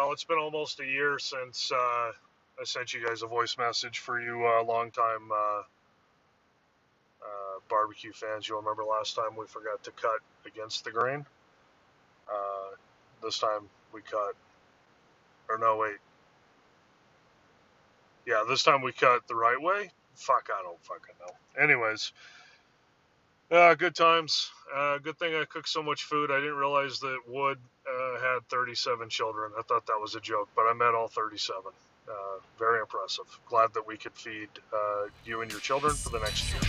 Well, it's been almost a year since uh, I sent you guys a voice message for you uh, longtime uh, uh, barbecue fans. You'll remember last time we forgot to cut against the grain. Uh, this time we cut, or no, wait. Yeah, this time we cut the right way. Fuck, I don't fucking know. Anyways, uh, good times. Uh, good thing I cooked so much food. I didn't realize that Wood uh, had 37 children. I thought that was a joke, but I met all 37. Uh, very impressive. Glad that we could feed uh, you and your children for the next year.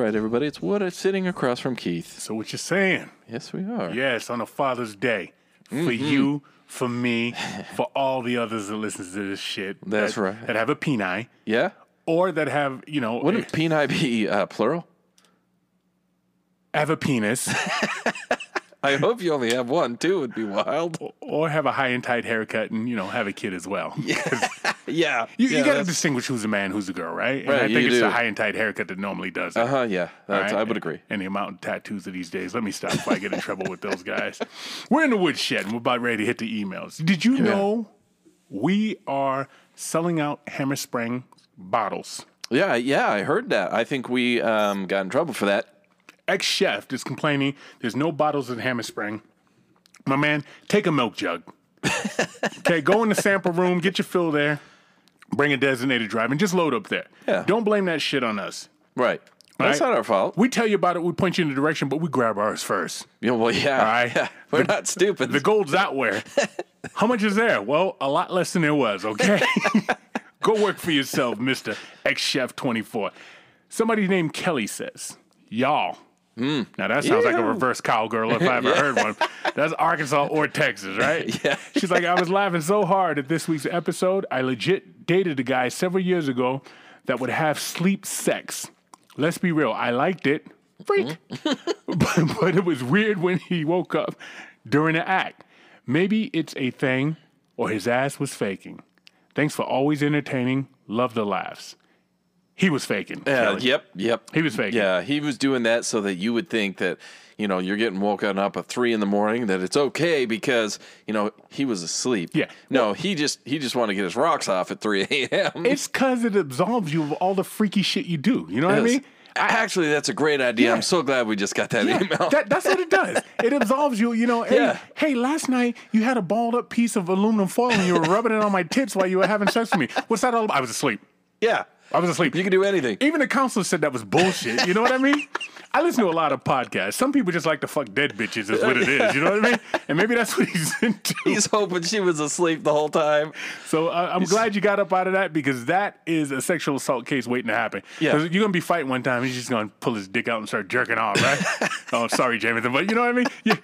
Right, everybody. It's Wood sitting across from Keith. So what you saying? Yes, we are. Yes, on a Father's Day for Mm-hmm. you, for me, for all the others that listens to this shit. That's that, right. That have a peni Yeah? or that have you know Wouldn't a, peni be uh, plural? have a penis I hope you only have one, too. Would be wild. or have a high and tight haircut and you know have a kid as well. Yeah. You, yeah, you got to distinguish who's a man, who's a girl, right? And Right, I think it's do. the high and tight haircut that normally does it. Uh-huh, yeah. That's, All I would agree. And the amount of tattoos of these days. Let me stop before I get in trouble with those guys. We're in the woodshed and we're about ready to hit the emails. Did you know we are selling out Hammer Spring bottles? Yeah, yeah, I heard that. I think we um, got in trouble for that. Ex chef is complaining there's no bottles at Hammer Spring. My man, take a milk jug. okay, go in the sample room, get your fill there, bring a designated driver, and just load up there. Yeah. Don't blame that shit on us. Right. That's Right. not our fault. We tell you about it, we point you in the direction, but we grab ours first. Know, well, yeah. All right. yeah. We're The- not stupid. The gold's out where? How much is there? Well, a lot less than there was, okay? Go work for yourself, Mr. Ex Chef 24. Somebody named Kelly says, Y'all. Mm, now that sounds like a reverse cowgirl if I ever heard one. That's Arkansas or Texas, right? Yeah. She's like, I was laughing so hard at this week's episode. I legit dated a guy several years ago that would have sleep sex. Let's be real, I liked it. Freak. Mm. but, but it was weird when he woke up during the act. Maybe it's a thing or his ass was faking. Thanks for always entertaining. Love the laughs. He was faking. Yeah, Kelly. yep, yep. He was faking. Yeah, he was doing that so that you would think that, you know, you're getting woken up at three in the morning, that it's okay because, you know, he was asleep. Yeah. No, he just he just wanted to get his rocks off at three AM. It's because it absolves you of all the freaky shit you do. You know what I mean? Actually, that's a great idea. Yeah. I'm so glad we just got that Yeah, email. that, that's what it does. It absolves you. You know, hey, Yeah. hey, last night you had a balled up piece of aluminum foil and you were rubbing it on my tits while you were having sex with me. What's that all about? I was asleep. yeah. I was asleep. You can do anything. Even the counselor said that was bullshit. You know what I mean? I listen to a lot of podcasts. Some people just like to fuck dead bitches, is what it is. You know what I mean? And maybe that's what he's into. He's hoping she was asleep the whole time. So uh, I'm glad you got up out of that because that is a sexual assault case waiting to happen. Yeah. you're gonna be fighting one time. He's just gonna pull his dick out and start jerking off, right? oh, sorry, Jameson, but you know what I mean? You,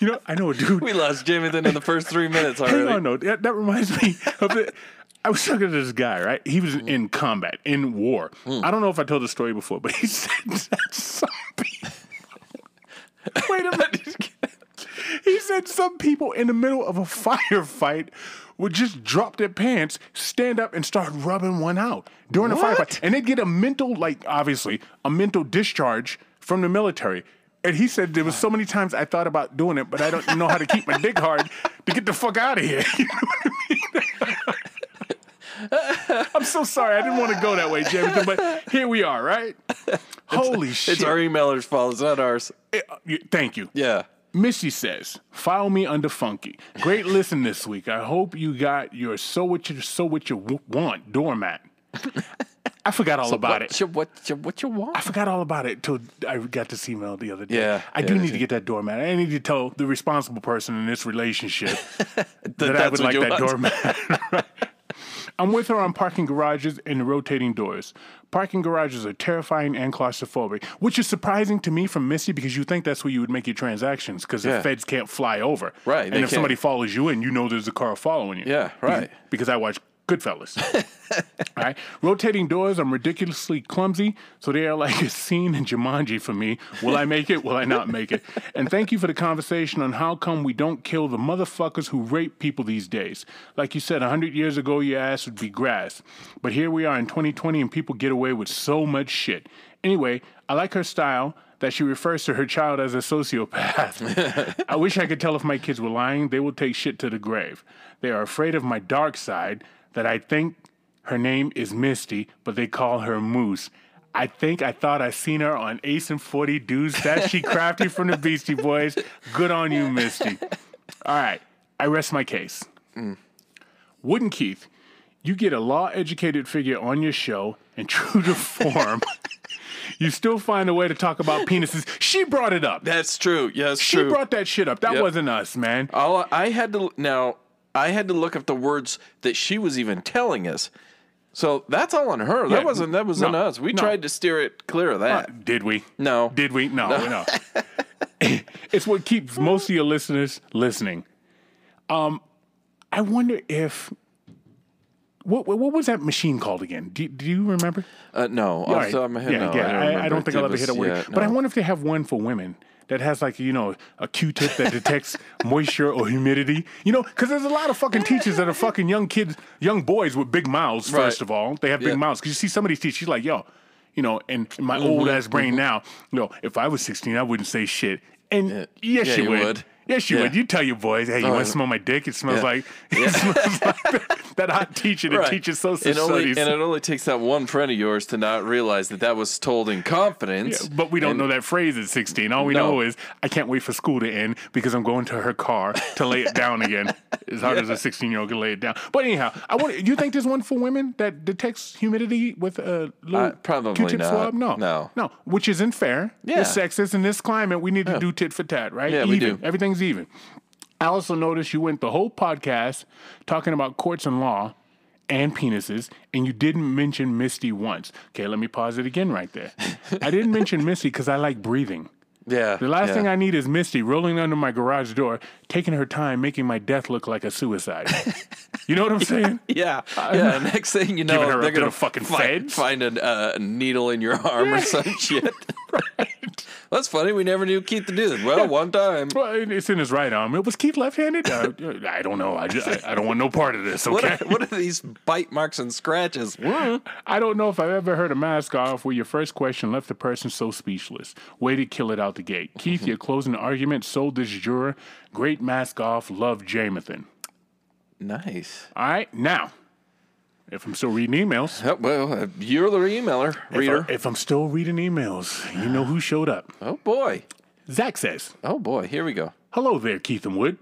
you know, I know a dude. We lost Jamison in the first three minutes already. on, no, that, that reminds me of it. I was talking to this guy, right? He was in combat, in war. I don't know if I told the story before, but he said that some people. Wait a minute. He said some people in the middle of a firefight would just drop their pants, stand up, and start rubbing one out during a firefight. And they'd get a mental, like, obviously, a mental discharge from the military. And he said there was so many times I thought about doing it, but I don't know how to keep my dick hard to get the fuck out of here. You know what I mean? I'm so sorry. I didn't want to go that way, Jameson, but here we are, right? Holy shit. It's our emailer's fault. It's not ours. Eh, uh, Thank you. Yeah. Missy says, "File me under Funky. Great listen this week. I hope you got your so what you so what you w- want doormat. I forgot all about what it. You, what, you, what you want? I forgot all about it till I got this email the other day. Yeah, I yeah, do need to get that doormat. I need to tell the responsible person in this relationship that, I would like that want. doormat. I'm with her on parking garages and rotating doors. Parking garages are terrifying and claustrophobic, which is surprising to me from Missy because you think that's where you would make your transactions because the feds can't fly over. Right, And if somebody can't. follows you in, you know there's a car following you. Yeah, Because- right. Because I watch Goodfellas. All right. Rotating doors, I'm ridiculously clumsy, so they are like a scene in Jumanji for me. Will I make it? Will I not make it? And thank you for the conversation on how come we don't kill the motherfuckers who rape people these days. Like you said, 100 years ago, your ass would be grass. But here we are in 2020, and people get away with so much shit. Anyway, I like her style that she refers to her child as a sociopath. I wish I could tell if my kids were lying. They will take shit to the grave. They are afraid of my dark side that I think her name is Misty, but they call her Moose. I think I thought I seen her on Ace and 40 Dudes. That she crafty from the Beastie Boys. Good on you, Misty. All right, I rest my case. Mm. Wood and Keith, you get a law educated figure on your show, and true to form, you still find a way to talk about penises. She brought it up. That's true. Yes, She true. brought that shit up. That Yep. wasn't us, man. All I had to now I had to look up the words that she was even telling us. So that's all on her. Yeah, That wasn't that was no, on us. We no. tried to steer it clear of that. Did we? no. Did we? No, no. it's what keeps most of your listeners listening. Um, I wonder if what what was that machine called again? Do, do you remember? uh, no. Off right. my head, yeah, no, yeah. I don't, I, I don't think I'll ever hit a word. yeah, But I wonder if they have one for women that has like you know a Q-tip that detects moisture or humidity. You know, because there's a lot of fucking teachers that are fucking young kids, young boys with big mouths. First Right. of all, they have big Yeah. mouths. Because you see some of these teachers, she's like, yo, you know, and my Mm-hmm, old ass brain now, you know, if I was 16, I wouldn't say shit. And yes, Yeah, you you would. would. Yes, you Yeah. would. You tell your boys, hey, you Oh, want to smell my dick? It smells Yeah. like it smells like that, that hot teacher that Right. teaches social and only, studies. and it only takes that one friend of yours to not realize that that was told in confidence. Yeah, but we don't And- know that phrase at 16. All we No. know is I can't wait for school to end because I'm going to her car to lay it down again. As hard as a 16 year old can lay it down. But anyhow, I want. Do you think there's one for women that detects humidity with a little Uh, probably Q-tip not. swab? No, No. no. Which isn't fair. Yeah. It's sexist in this climate. We need to do tit for tat, right? Yeah, we do. Everything's even. I also noticed you went the whole podcast talking about courts and law and penises, and you didn't mention Misty once. Okay, let me pause it again right there. I didn't mention Misty because I like breathing. Yeah. The last yeah. thing I need is Misty rolling under my garage door, taking her time, making my death look like a suicide. you know what I'm saying? Yeah, yeah. Next thing you know, they're to gonna fucking find, feds? find a uh, needle in your arm or some shit. That's funny. We never knew Keith to do this. Well, one time. Well, it's in his right arm. It was Keith left-handed? Uh, I don't know. I, just, I, I don't want no part of this. What Okay. are, what are these bite marks and scratches? I don't know if I've ever heard a mask off where your first question left the person so speechless. Way to kill it out the gate. Keith, your closing argument sold this juror. Great mask off. Love Jamathan. Nice. All right, now, if I'm still reading emails, Oh, well, uh, you're the emailer, if, I, reader. if I'm still reading emails, you know who showed up. oh boy. Zach says, Oh boy. Here we go. Hello there, Keith and Wood.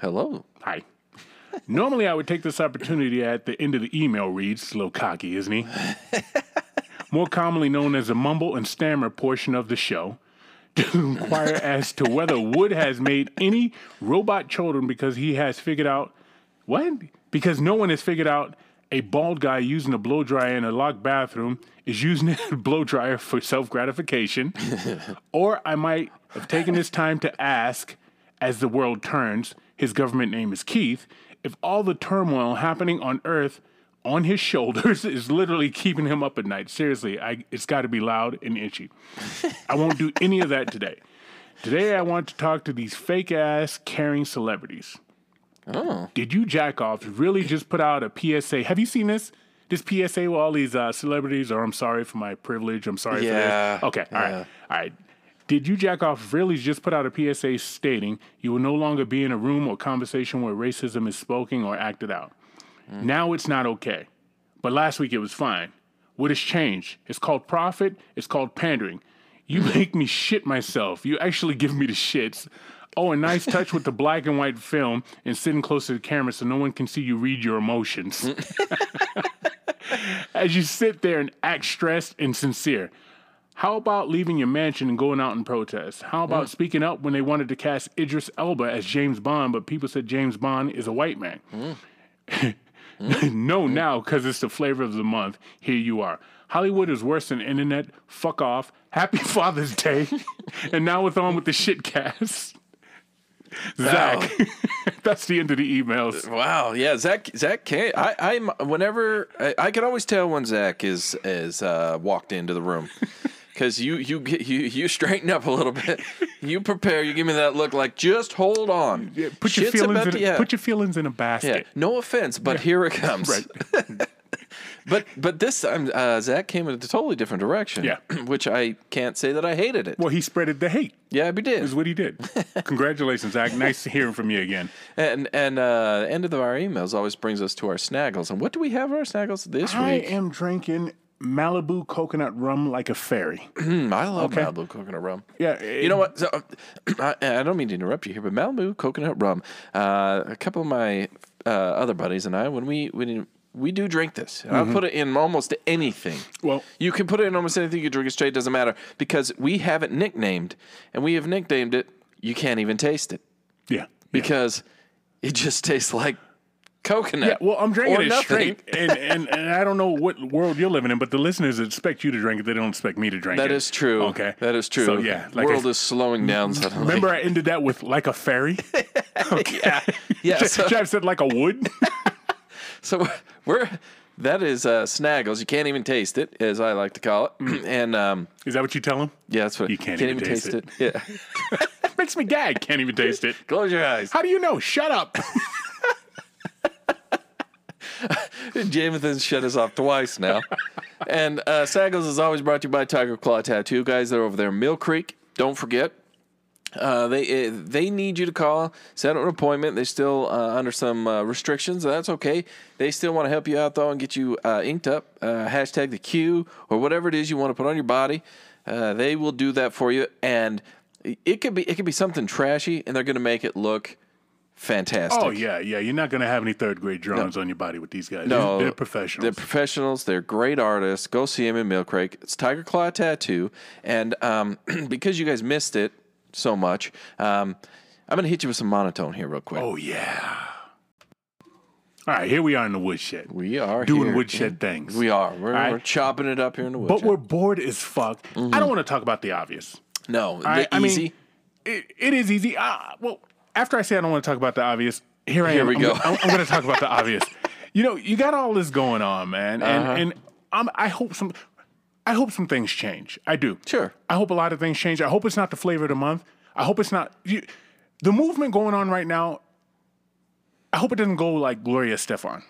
Hello. Hi. Normally, I would take this opportunity at the end of the email reads, a little cocky, isn't he? More commonly known as the mumble and stammer portion of the show, to inquire as to whether Wood has made any robot children because he has figured out what? Because no one has figured out a bald guy using a blow dryer in a locked bathroom is using a blow dryer for self gratification. or I might have taken this time to ask, as the world turns, his government name is Keith, if all the turmoil happening on Earth on his shoulders is literally keeping him up at night. Seriously, I, it's got to be loud and itchy. I won't do any of that today. Today, I want to talk to these fake ass caring celebrities. Did you jack off really just put out a PSA? Have you seen this? This PSA with all these uh, celebrities, or I'm sorry for my privilege. I'm sorry Yeah, for this. Okay, all right, yeah. all right. Did you jack off really just put out a PSA stating you will no longer be in a room or conversation where racism is spoken or acted out? Now it's not okay. But last week it was fine. What has changed? It's called profit, it's called pandering. You make me shit myself. You actually give me the shits. Oh, a nice touch with the black and white film and sitting close to the camera so no one can see you read your emotions. As you sit there and act stressed and sincere. How about leaving your mansion and going out and protest? How about mm. speaking up when they wanted to cast Idris Elba as James Bond, but people said James Bond is a white man? Mm. Mm. no, now, because it's the flavor of the month. Here you are. Hollywood is worse than internet. Fuck off. Happy Father's Day. and now it's on with the shit Zach. That's the end of the emails. Wow, yeah, Zach. Zach can't. I, I'm whenever I, I can always tell when Zach is is uh, walked into the room because you you get you you straighten up a little bit. You prepare. You give me that look like just hold on. Yeah, put your feelings in to- yeah. put your feelings in a basket. yeah. No offense, but here it comes. Right. But but this time uh, Zach came in a totally different direction. Yeah. which I can't say that I hated it. Well, he spreaded the hate. yeah, he did. Is what he did. Congratulations, Zach. Nice hearing from you again. And and uh, end of our emails always brings us to our snaggles. And what do we have our snaggles this I week? I am drinking Malibu coconut rum like a fairy. I love Okay. Malibu coconut rum. Yeah, You know what? So, I, I don't mean to interrupt you here, but Malibu coconut rum. Uh, a couple of my uh, other buddies and I, when we when we do drink this, and I'll mm-hmm. put it in almost anything. Well- you can put it in almost anything. You drink it straight. Doesn't matter because we have it nicknamed, and we have nicknamed it. You can't even taste it Yeah. because it just tastes like coconut. Yeah, well, I'm drinking it straight, and, and and I don't know what world you're living in, but the listeners expect you to drink it. They don't expect me to drink That That is true. Okay, that is true. So yeah, like world I, is slowing down suddenly. remember I ended that with like a fairy. yeah, yeah. So, I said like a wood? So we're that is uh, snaggles. You can't even taste it, as I like to call it. and um, Is that what you tell them? yeah, that's what You can't even taste it. Yeah, Makes me gag. Can't even taste it. close your eyes. How do you know? Shut up. Jamathan shut us off twice now. and uh, Snaggles is always brought to you by Tiger Claw Tattoo. Guys, they're over there in Mill Creek. Don't forget. Uh, they uh, they need you to call, set up an appointment. They're still uh, under some uh, restrictions. That's okay. They still want to help you out though and get you uh, inked up. Uh, hashtag the Q or whatever it is you want to put on your body. Uh, they will do that for you, and it could be it could be something trashy, and they're going to make it look fantastic. Oh yeah, yeah. You're not gonna have any third grade drawings on your body with these guys. No, they're, they're professionals. They're professionals. They're great artists. Go see them in Mill Creek. It's Tiger Claw Tattoo. And um, because you guys missed it so much, um, I'm going to hit you with some monotone here, real quick. oh yeah. All right, here we are in the woodshed. we are doing here. woodshed things. We are. We're, right. we're chopping it up here in the woodshed. but we're bored as fuck. I don't want to talk about the obvious. no, I, the I easy. mean, it, it is easy. Uh, well, after I say I don't want to talk about the obvious, here I Here am. we I'm, go. I'm, I'm going to talk about the obvious. You know, you got all this going on, man, and Uh-huh. and I'm, I hope some, I hope some things change. I do. Sure. I hope a lot of things change. I hope it's not the flavor of the month. I hope it's not you, the movement going on right now. I hope it doesn't go like Gloria Stefan.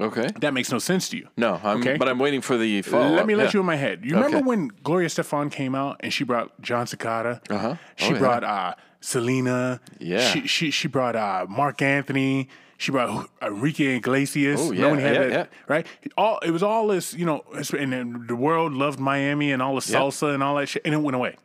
okay. That makes no sense to you. No, I'm, Okay. but I'm waiting for the follow Let me let yeah. you in my head. You remember Okay. when Gloria Stefan came out and she brought Jon Secada? Uh-huh. She Oh, yeah. brought uh, Selena. Yeah. She she she brought uh, Marc Anthony. She brought Enrique Iglesias. Oh, Remember when he yeah, had yeah, that, Right. All it was all this, you know, and the world loved Miami and all the salsa and all that shit, and it went away.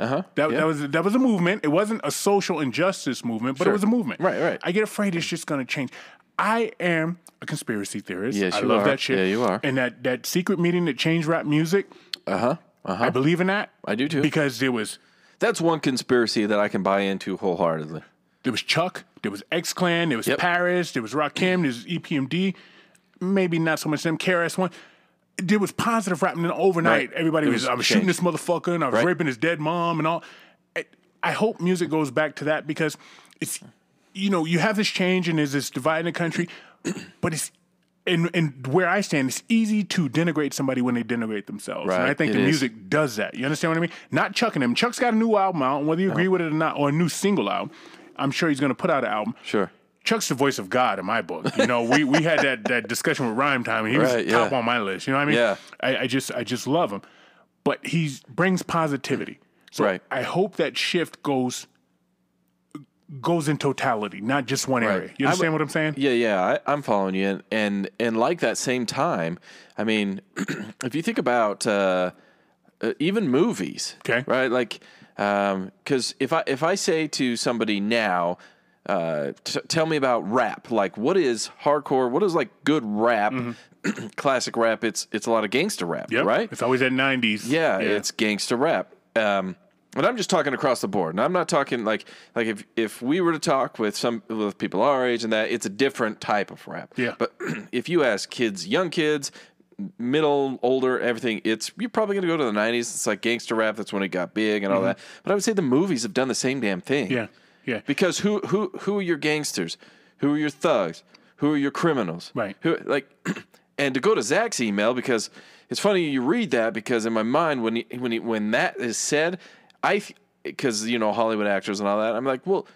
Uh huh. That, that was that was a movement. It wasn't a social injustice movement, but Sure. it was a movement. Right, right. I get afraid it's just going to change. I am a conspiracy theorist. Yes, I you love are. that shit. Yeah, you are. And that that secret meeting that changed rap music. Uh huh. Uh huh. I believe in that. I do too. Because there was That's one conspiracy that I can buy into wholeheartedly. there was Chuck, there was X Clan, there was Yep. Paris, there was Rakim, there was EPMD. Maybe not so much them. KRS One. There was positive rap, and then overnight Right. everybody It was, was I was shooting this motherfucker, and I was Right. raping his dead mom, and all. I, hope music goes back to that because it's, you know, you have this change and there's this divide in the country, but it's. And, and where I stand, it's easy to denigrate somebody when they denigrate themselves. And I think it the is. music does that. You understand what I mean? Not chucking him. Chuck's got a new album out, and whether you uh-huh. agree with it or not, or a new single out, I'm sure he's going to put out an album. Sure. Chuck's the voice of God in my book. You know, we, we had that, that discussion with Rhyme Time, and he was Right, top on my list. You know what I mean? Yeah. I, I just I just love him, but he brings positivity. So Right. I hope that shift goes goes in totality, not just one area. You I understand would- what I'm saying? Yeah, yeah, I, I'm following you, and and and like that same time, I mean, if you think about uh, uh, even movies, Okay. right? Like, because if I if I say to somebody now, uh, t- tell me about rap, like what is hardcore? What is like good rap? Classic rap. It's it's a lot of gangster rap, Mm-hmm. Yep. right? It's always at 90s. Yeah, it's gangster rap. Um, and I'm just talking across the board. And I'm not talking like like if if we were to talk with some with people our age and that, it's a different type of rap. Yeah. But if you ask kids, young kids, middle, older, everything, it's you're probably gonna go to the '90s. It's like gangster rap. That's when it got big and all that. But I would say the movies have done the same damn thing. Mm-hmm. Yeah. Yeah. Because who who who are your gangsters? Who are your thugs? Who are your criminals? Right. Who like and to go to Zach's email because it's funny you read that because in my mind when he, when he, when that is said, I because you know Hollywood actors and all that, I'm like, well,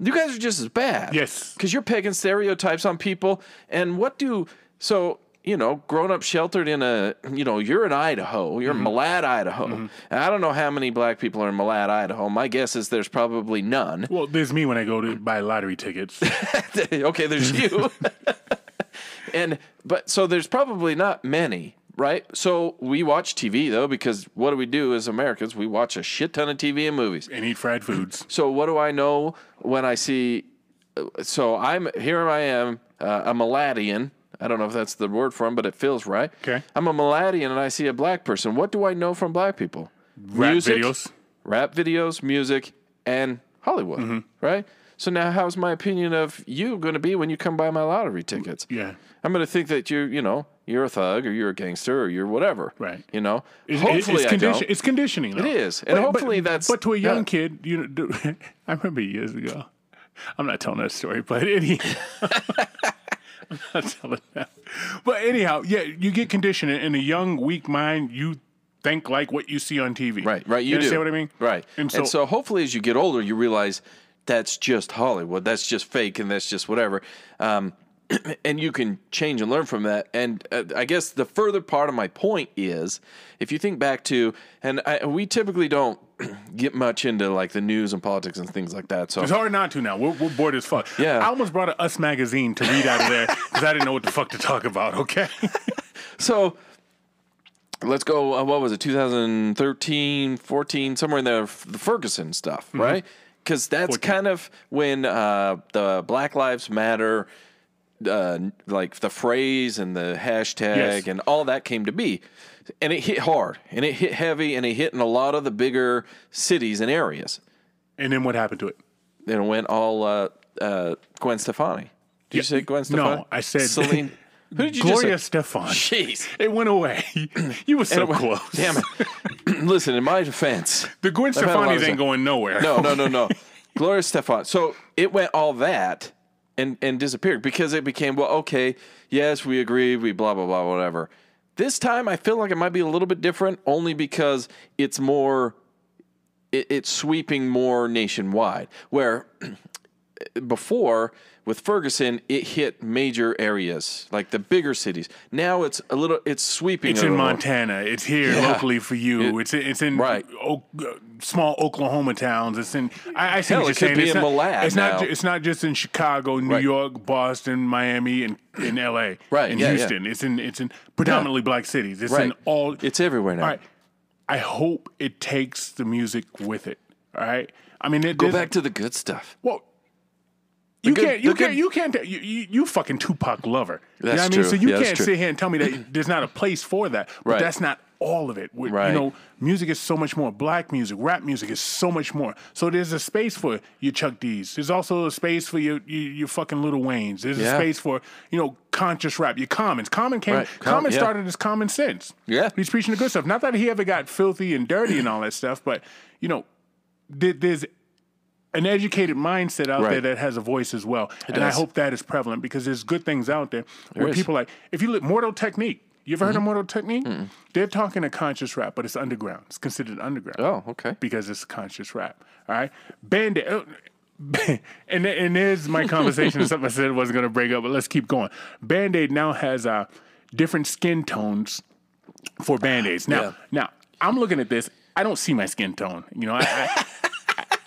you guys are just as bad. Yes. Because you're pegging stereotypes on people, and what do so you know, grown up sheltered in a, you know, you're in Idaho, you're in mm-hmm. Malad, Idaho. Mm-hmm. And I don't know how many black people are in Malad, Idaho. My guess is there's probably none. Well, there's me when I go to buy lottery tickets. okay, there's you. and but so there's probably not many, right? So we watch TV though because what do we do as Americans? We watch a shit ton of TV and movies. and eat fried foods. So what do I know when I see? Uh, so I'm here. I am uh, a Maladian. I don't know if that's the word for him, but it feels right. Okay. I'm a Maladian and I see a black person. What do I know from black people? Rap videos. rap videos, music, and Hollywood. Mm-hmm. Right. So now, how's my opinion of you going to be when you come buy my lottery tickets? Yeah. I'm going to think that you're, you know, you're a thug or you're a gangster or you're whatever. Right. You know. It's, hopefully, it's, I don't. it's conditioning. Though. It is. And hopefully that's- But to a young yeah. kid, you know, I remember years ago. I'm not telling that story, but any. I'm not telling that. But anyhow, yeah, you get conditioned in a young, weak mind. You think like what you see on TV. Right, right. You, understand do. what I mean? Right. And so, hopefully, as you get older, you realize that's just Hollywood. That's just fake, and that's just whatever. Um, and you can change and learn from that. And uh, I guess the further part of my point is, if you think back to, and I, we typically don't get much into like the news and politics and things like that. So it's hard not to now. We're, we're bored as fuck. Yeah. I almost brought a Us magazine to read out of there because I didn't know what the fuck to talk about. Okay. So let's go. Uh, what was it? 2013, 14, somewhere in there. The Ferguson stuff, right? Because that's 14. kind of when uh, the Black Lives Matter, uh, like the phrase and the hashtag Yes. and all that came to be. And it hit hard and it hit heavy and it hit in a lot of the bigger cities and areas. and then what happened to it? Then it went all uh, uh, Gwen Stefani. Did you say Gwen Stefani? no, I said- Celine. Who did you Gloria? Stefan. Jeez. It went away. You were so went- close. Damn it. Listen, in my defense, The Gwen I've had Stefani's of- ain't going nowhere. no, no, no, no. Gloria Stefan. So it went all that and and disappeared because it became well, okay, yes, we agree, we blah blah blah, whatever. This time, I feel like it might be a little bit different, only because it's more, it, it's sweeping more nationwide. Where before with Ferguson, it hit major areas like the bigger cities. Now it's a little, it's sweeping. It's in little. Montana. It's here Yeah. locally for you. It- it's it's in Right. o- small Oklahoma towns. It's in. I, I see Hell, what it you're saying. be it's in not, It's not. It's not just in Chicago, New Right. York, Boston, Miami, and in L.A. Right, In yeah, yeah. Houston. It's in. It's in predominantly black cities. It's in all. It's everywhere now. All right. I hope it takes the music with it. All right. I mean, it, Go back to the good stuff. Well, you good- can't. You can't. You can't. You, you, you fucking Tupac lover. you know That's what I mean? true. So you Yeah, can't sit here and tell me that there's not a place for that. But Right. that's not all of it. Right. You know, music is so much more. Black music, rap music is so much more. So there's a space for your Chuck D's. There's also a space for your your, your fucking Lil Waynes. There's Yeah. a space for you know conscious rap. Your Commons. Common came. Right. Com- Common yeah. started as common sense. Yeah. He's preaching the good stuff. Not that he ever got filthy and dirty and all that stuff, but you know, there- there's an educated mindset out there that has a voice as well. and I hope that is prevalent because there's good things out there, where is. people like, if you look, Mortal Technique, you ever heard Mm-hmm. of Mortal Technique? They're talking a conscious rap, but it's underground. It's considered underground. Oh, okay. Because it's conscious rap. All right. Band Aid. And, and there's my conversation. something I said wasn't going to break up, but let's keep going. Band Aid now has uh, different skin tones for band aids. Now, Yeah. now I'm looking at this. I don't see my skin tone. You know, I, I,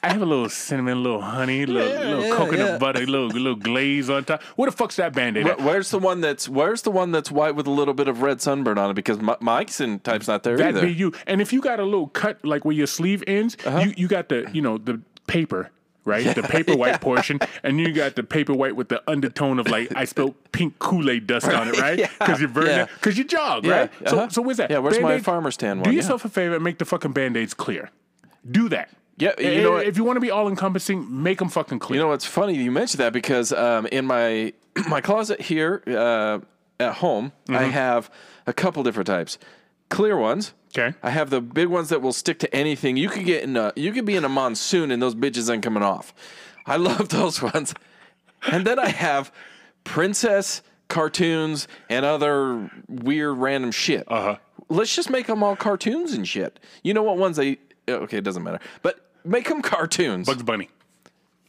I have a little cinnamon, a little honey, a little, little yeah, coconut yeah. butter, a little, little glaze on top. What the fuck's that band aid? Where- Where's the one that's Where's the one that's white with a little bit of red sunburn on it? Because my, my skin type's not there That either. be you. And if you got a little cut like where your sleeve ends, Uh-huh. you, you got the you know the paper. Right, the paper white portion, and you got the paper white with the undertone of like I spilled pink Kool Aid dust on it, right? Yeah, Because you're burning, because you jog, Yeah, right? So, uh-huh. so where's that? Yeah, where's my Band-Aid- farmer's tan Do one? Yeah. yourself a favor and make the fucking band aids clear. Do that. Yeah, you know what? if you want to be all encompassing, make them fucking clear. You know what's funny? You mentioned that because um, in my my closet here uh, at home, I Mm-hmm. have a couple different types. Clear ones. Okay. I have the big ones that will stick to anything. You could get in a you could be in a monsoon and those bitches ain't coming off. I love those ones. And then I have princess cartoons and other weird random shit. Uh-huh. Let's just make them all cartoons and shit. You know what ones they? Okay, it doesn't matter. But make them cartoons Bugs Bunny.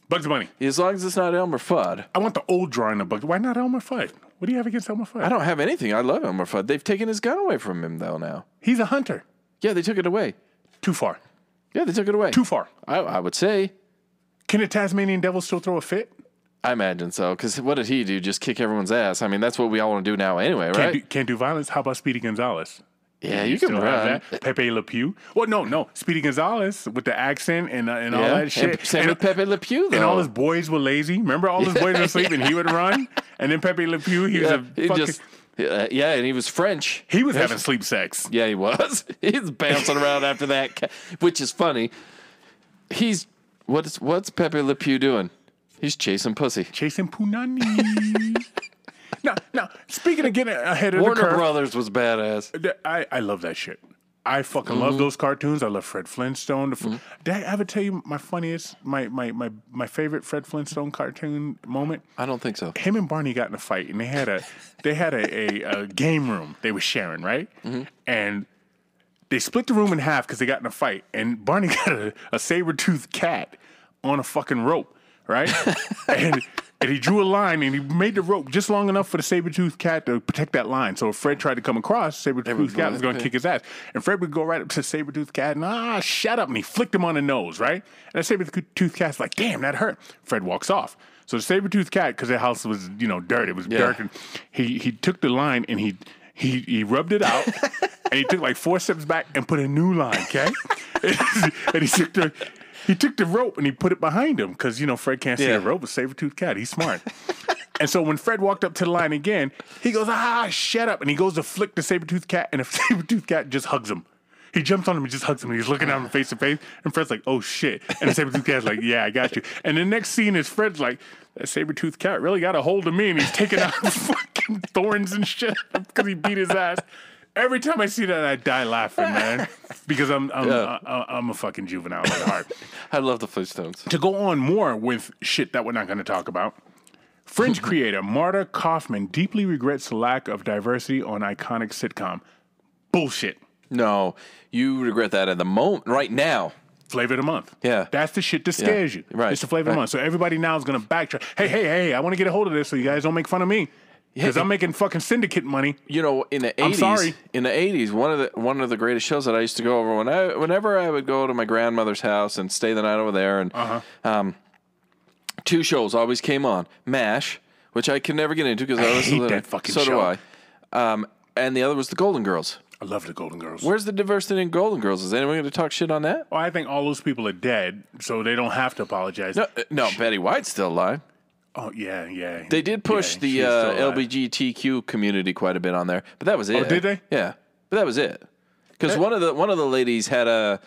Bugs Bunny. as long as it's not Elmer Fudd. I want the old drawing of Bugs. Why not Elmer Fudd? What do you have against Elmer Fudd? I don't have anything. I love Elmer Fudd. They've taken his gun away from him though. Now, He's a hunter. yeah, they took it away. Too far. Yeah, they took it away. Too far. I, I would say. Can a Tasmanian devil still throw a fit? I imagine so. Because what did he do? Just kick everyone's ass? I mean, that's what we all want to do now, anyway, Can't, right? do, can't do violence. How about Speedy Gonzalez? Yeah, you can run. have that. Pepe Le Pew. Well, no, no. Speedy Gonzalez with the accent and uh, and all that shit. and same and, with Pepe Le Pew, though. and all his boys were lazy. Remember, all his boys were asleep and he would run. And then Pepe Le Pew, he was a he fucking, just, uh, yeah, and he was French. he was having sleep sex. Yeah, he was. He's bouncing around after that, which is funny. He's what's what's Pepe Le Pew doing? He's chasing pussy. Chasing Punani. now, now, speaking of getting uh, ahead of Warner the curve, Brothers was badass. I, I love that shit. I fucking Mm-hmm. love those cartoons. I love Fred Flintstone. The fr- mm-hmm. Did I ever tell you my funniest, my, my, my, my favorite Fred Flintstone cartoon moment? I don't think so. him and Barney got in a fight, and they had a they had a, a, a game room they were sharing, right? Mm-hmm. And they split the room in half because they got in a fight, and Barney got a, a saber toothed cat on a fucking rope, right? and and he drew a line and he made the rope just long enough for the saber toothed cat to protect that line. So if Fred tried to come across, saber toothed cat was going to kick his ass, and Fred would go right up to saber toothed cat and ah, shut up, and he flicked him on the nose, right? And the saber toothed cat's like, damn, that hurt. Fred walks off. So the saber toothed cat, because the house was you know dirt, it was dirt, and he he took the line and he he he rubbed it out, and he took like four steps back and put a new line, okay? and he took the he took the rope and he put it behind him because you know Fred can't see Yeah. a rope. A saber tooth cat, he's smart. and so when Fred walked up to the line again, he goes, "Ah, shut up!" And he goes to flick the saber tooth cat, and the saber tooth cat just hugs him. He jumps on him and just hugs him. And he's looking at him face to face, and Fred's like, "Oh shit!" And the saber tooth cat's like, "Yeah, I got you." And the next scene is Fred's like, "That saber tooth cat really got a hold of me," and he's taking out fucking thorns and shit because he beat his ass. Every time I see that, I die laughing, man, because I'm I'm Yeah. I, I'm a fucking juvenile at heart. I love the Flintstones. to go on more with shit that we're not going to talk about. Friends creator Marta Kauffman deeply regrets lack of diversity on iconic sitcom. Bullshit. No, you regret that at the moment, right now. Flavor of the month. Yeah. That's the shit that scares you. right, It's the flavor of the month. So everybody now is going to backtrack. Hey, hey, hey, I want to get a hold of this so you guys don't make fun of me. Because I'm making fucking syndicate money. You know, in the eighties, in the eighties, one of the one of the greatest shows that I used to go over when I whenever I would go to my grandmother's house and stay the night over there, and Uh-huh. um, two shows always came on: Mash, which I could never get into because I, I was hate a- that fucking so show. do I. Um, and the other was the Golden Girls. I love the Golden Girls. Where's the diversity in Golden Girls? Is anyone going to talk shit on that? well, I think all those people are dead, so they don't have to apologize. No, uh, no. Betty White's still alive. Oh, yeah, yeah. They did push Yeah, the uh. LBGTQ community quite a bit on there, but that was it. Oh, did they? Yeah, but that was it. Because one of the one of the ladies had a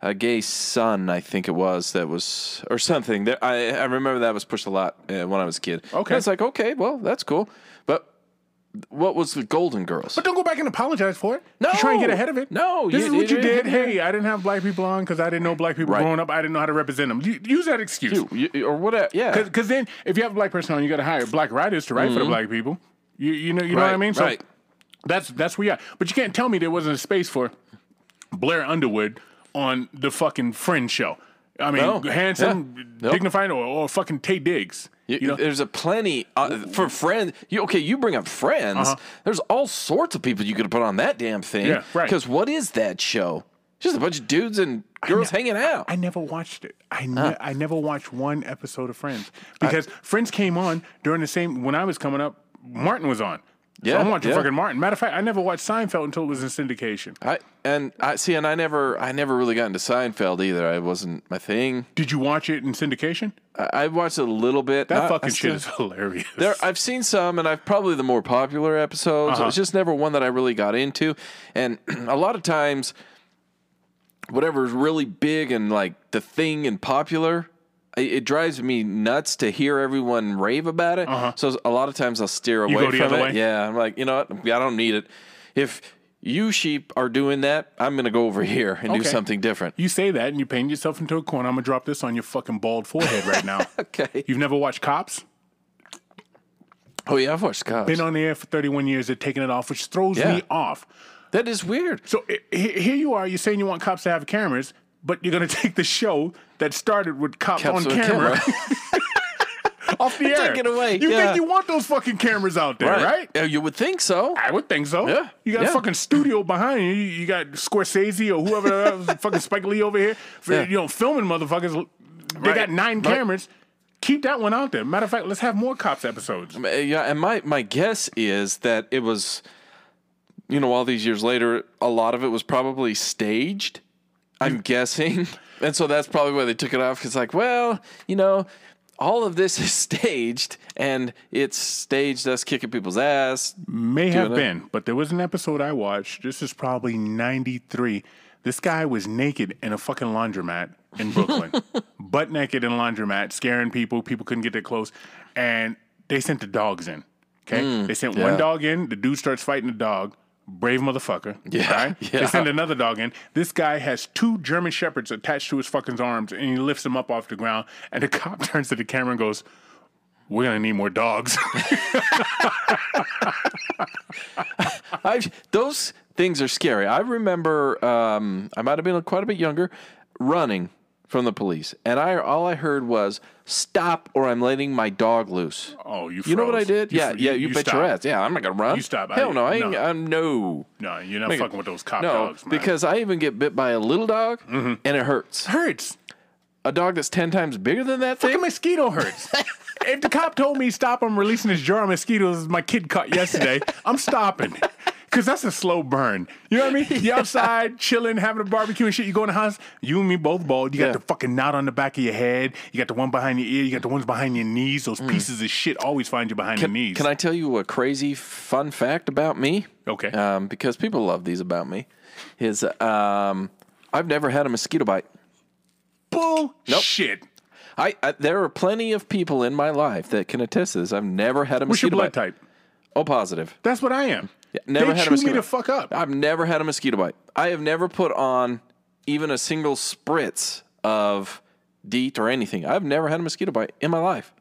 a gay son, I think it was that was or something. That I I remember that was pushed a lot uh, when I was a kid. Okay. And it's like okay, well that's cool, what was the Golden Girls? But don't go back and apologize for it. No. You try and get ahead of it. No, This you- is what you you- did. Hey, I didn't have black people on because I didn't know black people Right. growing up. I didn't know how to represent them. You, use that excuse. Or whatever. Yeah. Because then, if you have a black person on, you got to hire black writers to write for the black people. You, you know, you know what I Mm-hmm. Mean. So right. that's that's where you are. But you can't tell me there wasn't a space for Blair Underwood on the fucking Friends show. I mean, No. handsome, Yeah. Nope. dignified, or, or fucking Taye Diggs. You, You know, there's a plenty uh, for friends. You okay? You bring up friends. Uh-huh. There's all sorts of people you could put on that damn thing. Yeah, right. Because what is that show? Just a bunch of dudes and girls ne- hanging out. I never watched it. I ne- I never watched one episode of Friends because Friends came on during the same when I was coming up. Martin was on. So Yeah, I'm watching yeah. fucking Martin. Matter of fact, I never watched Seinfeld until it was in syndication. I and I see, and I never, I never really got into Seinfeld either. I wasn't my thing. Did you watch it in syndication? I, I watched a little bit. That Not- fucking shit is hilarious. There, I've seen some, and I've probably the more popular episodes. Uh-huh. It's just never one that I really got into, and a lot of times, whatever is really big and like the thing and popular, it, it drives me nuts to hear everyone rave about it. So a lot of times I'll steer away Uh-huh. from it. way? Yeah, I'm like, you know what? I don't need it. If you sheep are doing that. I'm going to go over here and do something different. You say that and you paint yourself into a corner. I'm gonna drop this on your fucking bald forehead right now. Okay. You've never watched Cops? Oh yeah, I've watched Cops. Been on the air for 31 years. They're taking it off, which throws Yeah. me off. that is weird. So i- he- here you are. You're saying you want cops to have cameras, but you're gonna take the show that started with cops, on on camera, off the air. Take it away, You yeah. think you want those fucking cameras out there, right? Yeah, you would think so. I would think so. Yeah, You got yeah. a fucking studio behind you. You got Scorsese or whoever else, fucking Spike Lee over here, for, Yeah. you know, filming motherfuckers. They Right. got nine Right. cameras. Keep that one out there. Matter of fact, let's have more cops episodes. Yeah, and my my guess is that it was, you know, all these years later, a lot of it was probably staged. I'm guessing, and so that's probably why they took it off. Because like, well, you know, all of this is staged, and it's staged us kicking people's ass. May have it. been, but there was an episode I watched. This is probably 93. This guy was naked in a fucking laundromat in Brooklyn, butt naked in a laundromat, scaring people. People couldn't get that close. And they sent the dogs in. Okay. Hmm, they sent one dog in. The dude starts fighting the dog. Brave motherfucker. Yeah, Right? yeah. They send another dog in. This guy has two German shepherds attached to his fucking arms and he lifts them up off the ground. And the cop turns to the camera and goes, We're going to need more dogs. I those things are scary. I remember um, I might have been quite a bit younger, running from the police, and I all I heard was "Stop, or I'm letting my dog loose." oh, you froze. You know what I did? You yeah, fr- yeah. You, bet your ass. Yeah, I'm not gonna run. You stop. I- Hell no. I ain't. no. I'm no. No, you're not it- fucking with those cop no, dogs, man. because I even get bit by a little dog, Mm-hmm. and it hurts. hurts. A dog that's ten times bigger than that Fucking thing. mosquito hurts. if the cop told me stop, I'm releasing this jar of mosquitoes my kid caught yesterday. I'm stopping. Cause that's a slow burn. You know what I mean? You're outside chilling, having a barbecue and shit. You go in the house, you and me both bald. You got Yeah. the fucking knot on the back of your head. You got the one behind your ear. You got the ones behind your knees. Those pieces of shit always find you behind your knees. Mm. Can I tell you a crazy fun fact about me? Okay. Um, because people love these about me. Is um, I've never had a mosquito bite. Bull shit. I, I there are plenty of people in my life that can attest to this. I've never had a mosquito What's your blood bite. type? Oh, positive. That's what I am. Never they had a mosquito me bite. fuck up. I've never had a mosquito bite. I have never put on even a single spritz of DEET or anything. I've never had a mosquito bite in my life.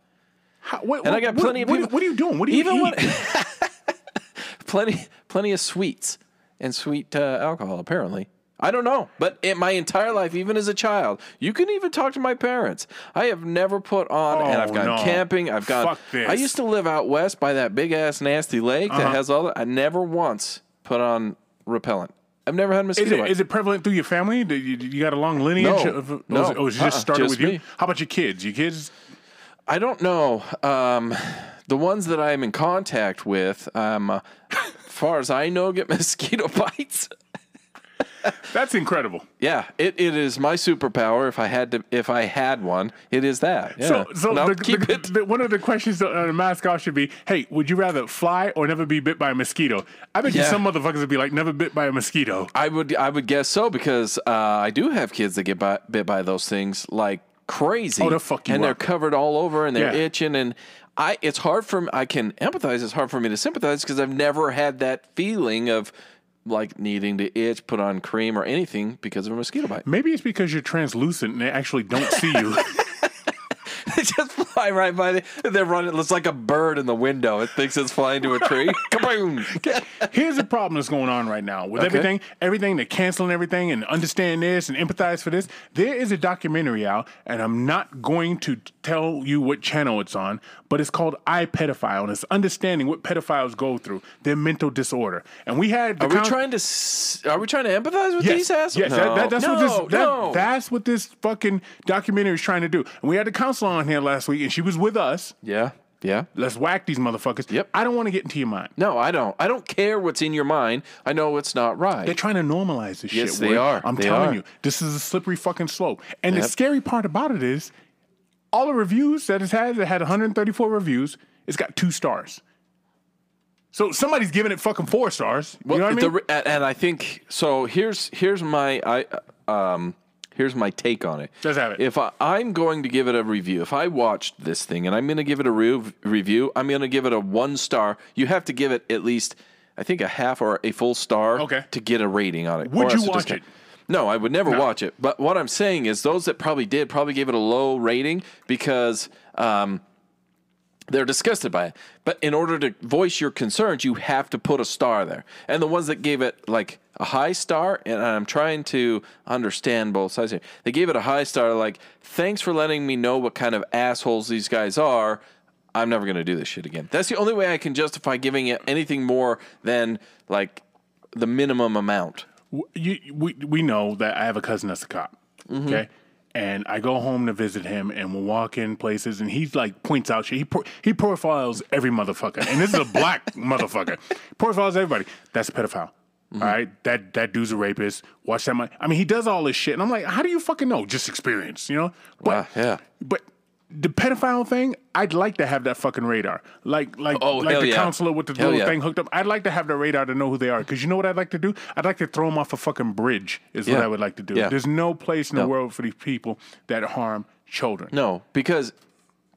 How, what, And I got what- plenty of people- What are you doing? What do you Even eat? when plenty, plenty of sweets and sweet uh, alcohol. Apparently, I don't know, but in my entire life, even as a child, you can even talk to my parents. I have never put on, and I've Oh, gone no. camping. I've gone. Fuck this. Uh-huh. I used to live out west by that big ass nasty lake that has all. that. I never once put on repellent. I've never had a Is mosquito it, is it prevalent through your family? Do you, you got a long lineage? No. of, No. Or is it just Uh-uh. started Just with you? How about your kids? Your kids? I don't know. Um, the ones that I'm in contact with, um, uh, far as I know, get mosquito bites. That's incredible. Yeah, it, it is my superpower. If I had to, if I had one, it is that. Yeah. So, so the, the- the- one of the questions on the mask off should be, "Hey, would you rather fly or never be bit by a mosquito?" I bet you some motherfuckers would be like, "Never bit by a mosquito." I would, I would guess so because uh, I do have kids that get by, bit by those things like crazy. Oh, they'll fuck you and they're covered all over and they're Yeah. itching and. I, it's hard for me. I can empathize. It's hard for me to sympathize because I've never had that feeling of like needing to itch, put on cream or anything because of a mosquito bite. Maybe it's because you're translucent and they actually don't see you. Fly right by. The, they're running. It's like a bird in the window. It thinks it's flying to a tree. Kaboom! Here's the problem that's going on right now with Okay. everything, everything they're canceling everything and understand this and empathize for this. There is a documentary out, and I'm not going to tell you what channel it's on, but it's called I Pedophile, and it's understanding what pedophiles go through, their mental disorder. And we had Are we con- trying to? s- Are we trying to empathize with Yes, these assholes? yes, that, that, that's no, what this that, no. that's what this fucking documentary is trying to do. And we had the counselor on here last week, and she was with us. yeah, yeah. Let's whack these motherfuckers. Yep. I don't want to get into your mind. No, I don't. I don't care what's in your mind. I know it's not right. They're trying to normalize this Yes, shit. they Wood. are. I'm They telling are. you, this is a slippery fucking slope. And the scary part about it is, all the reviews that it's had, it had 134 reviews. It's got two stars. So somebody's giving it fucking four stars. You Well, know what I mean? and and I think so. Here's here's my I um here's my take on it. Let's have it. If I, I'm going to give it a review, if I watched this thing and I'm going to give it a re- review, I'm going to give it a one star. You have to give it at least. I think a half or a full star Okay. to get a rating on it. Would you watch it? No, I would never No. watch it. But what I'm saying is, those that probably did probably gave it a low rating because um, they're disgusted by it. But in order to voice your concerns, you have to put a star there. And the ones that gave it like a high star, and I'm trying to understand both sides here. They gave it a high star, like, thanks for letting me know what kind of assholes these guys are. I'm never going to do this shit again. That's the only way I can justify giving it anything more than like the minimum amount. You, we we know that I have a cousin that's a cop. Mm-hmm. Okay. And I go home to visit him, and we'll walk in places, and he's like points out shit. He pro- he profiles every motherfucker, and this is a black motherfucker. Profiles everybody. That's a pedophile. Mm-hmm. All right, that that dude's a rapist. Watch that. mon- I mean, he does all this shit, and I'm like, how do you fucking know? Just experience, you know? But Wow, yeah. but the pedophile thing, I'd like to have that fucking radar, like like Oh, like the yeah. counselor with the Hell little yeah. thing hooked up. I'd like to have the radar to know who they are, because you know what I'd like to do? I'd like to throw them off a fucking bridge. Is what I would like to do. Yeah. There's no place in the world for these people that harm children. No, because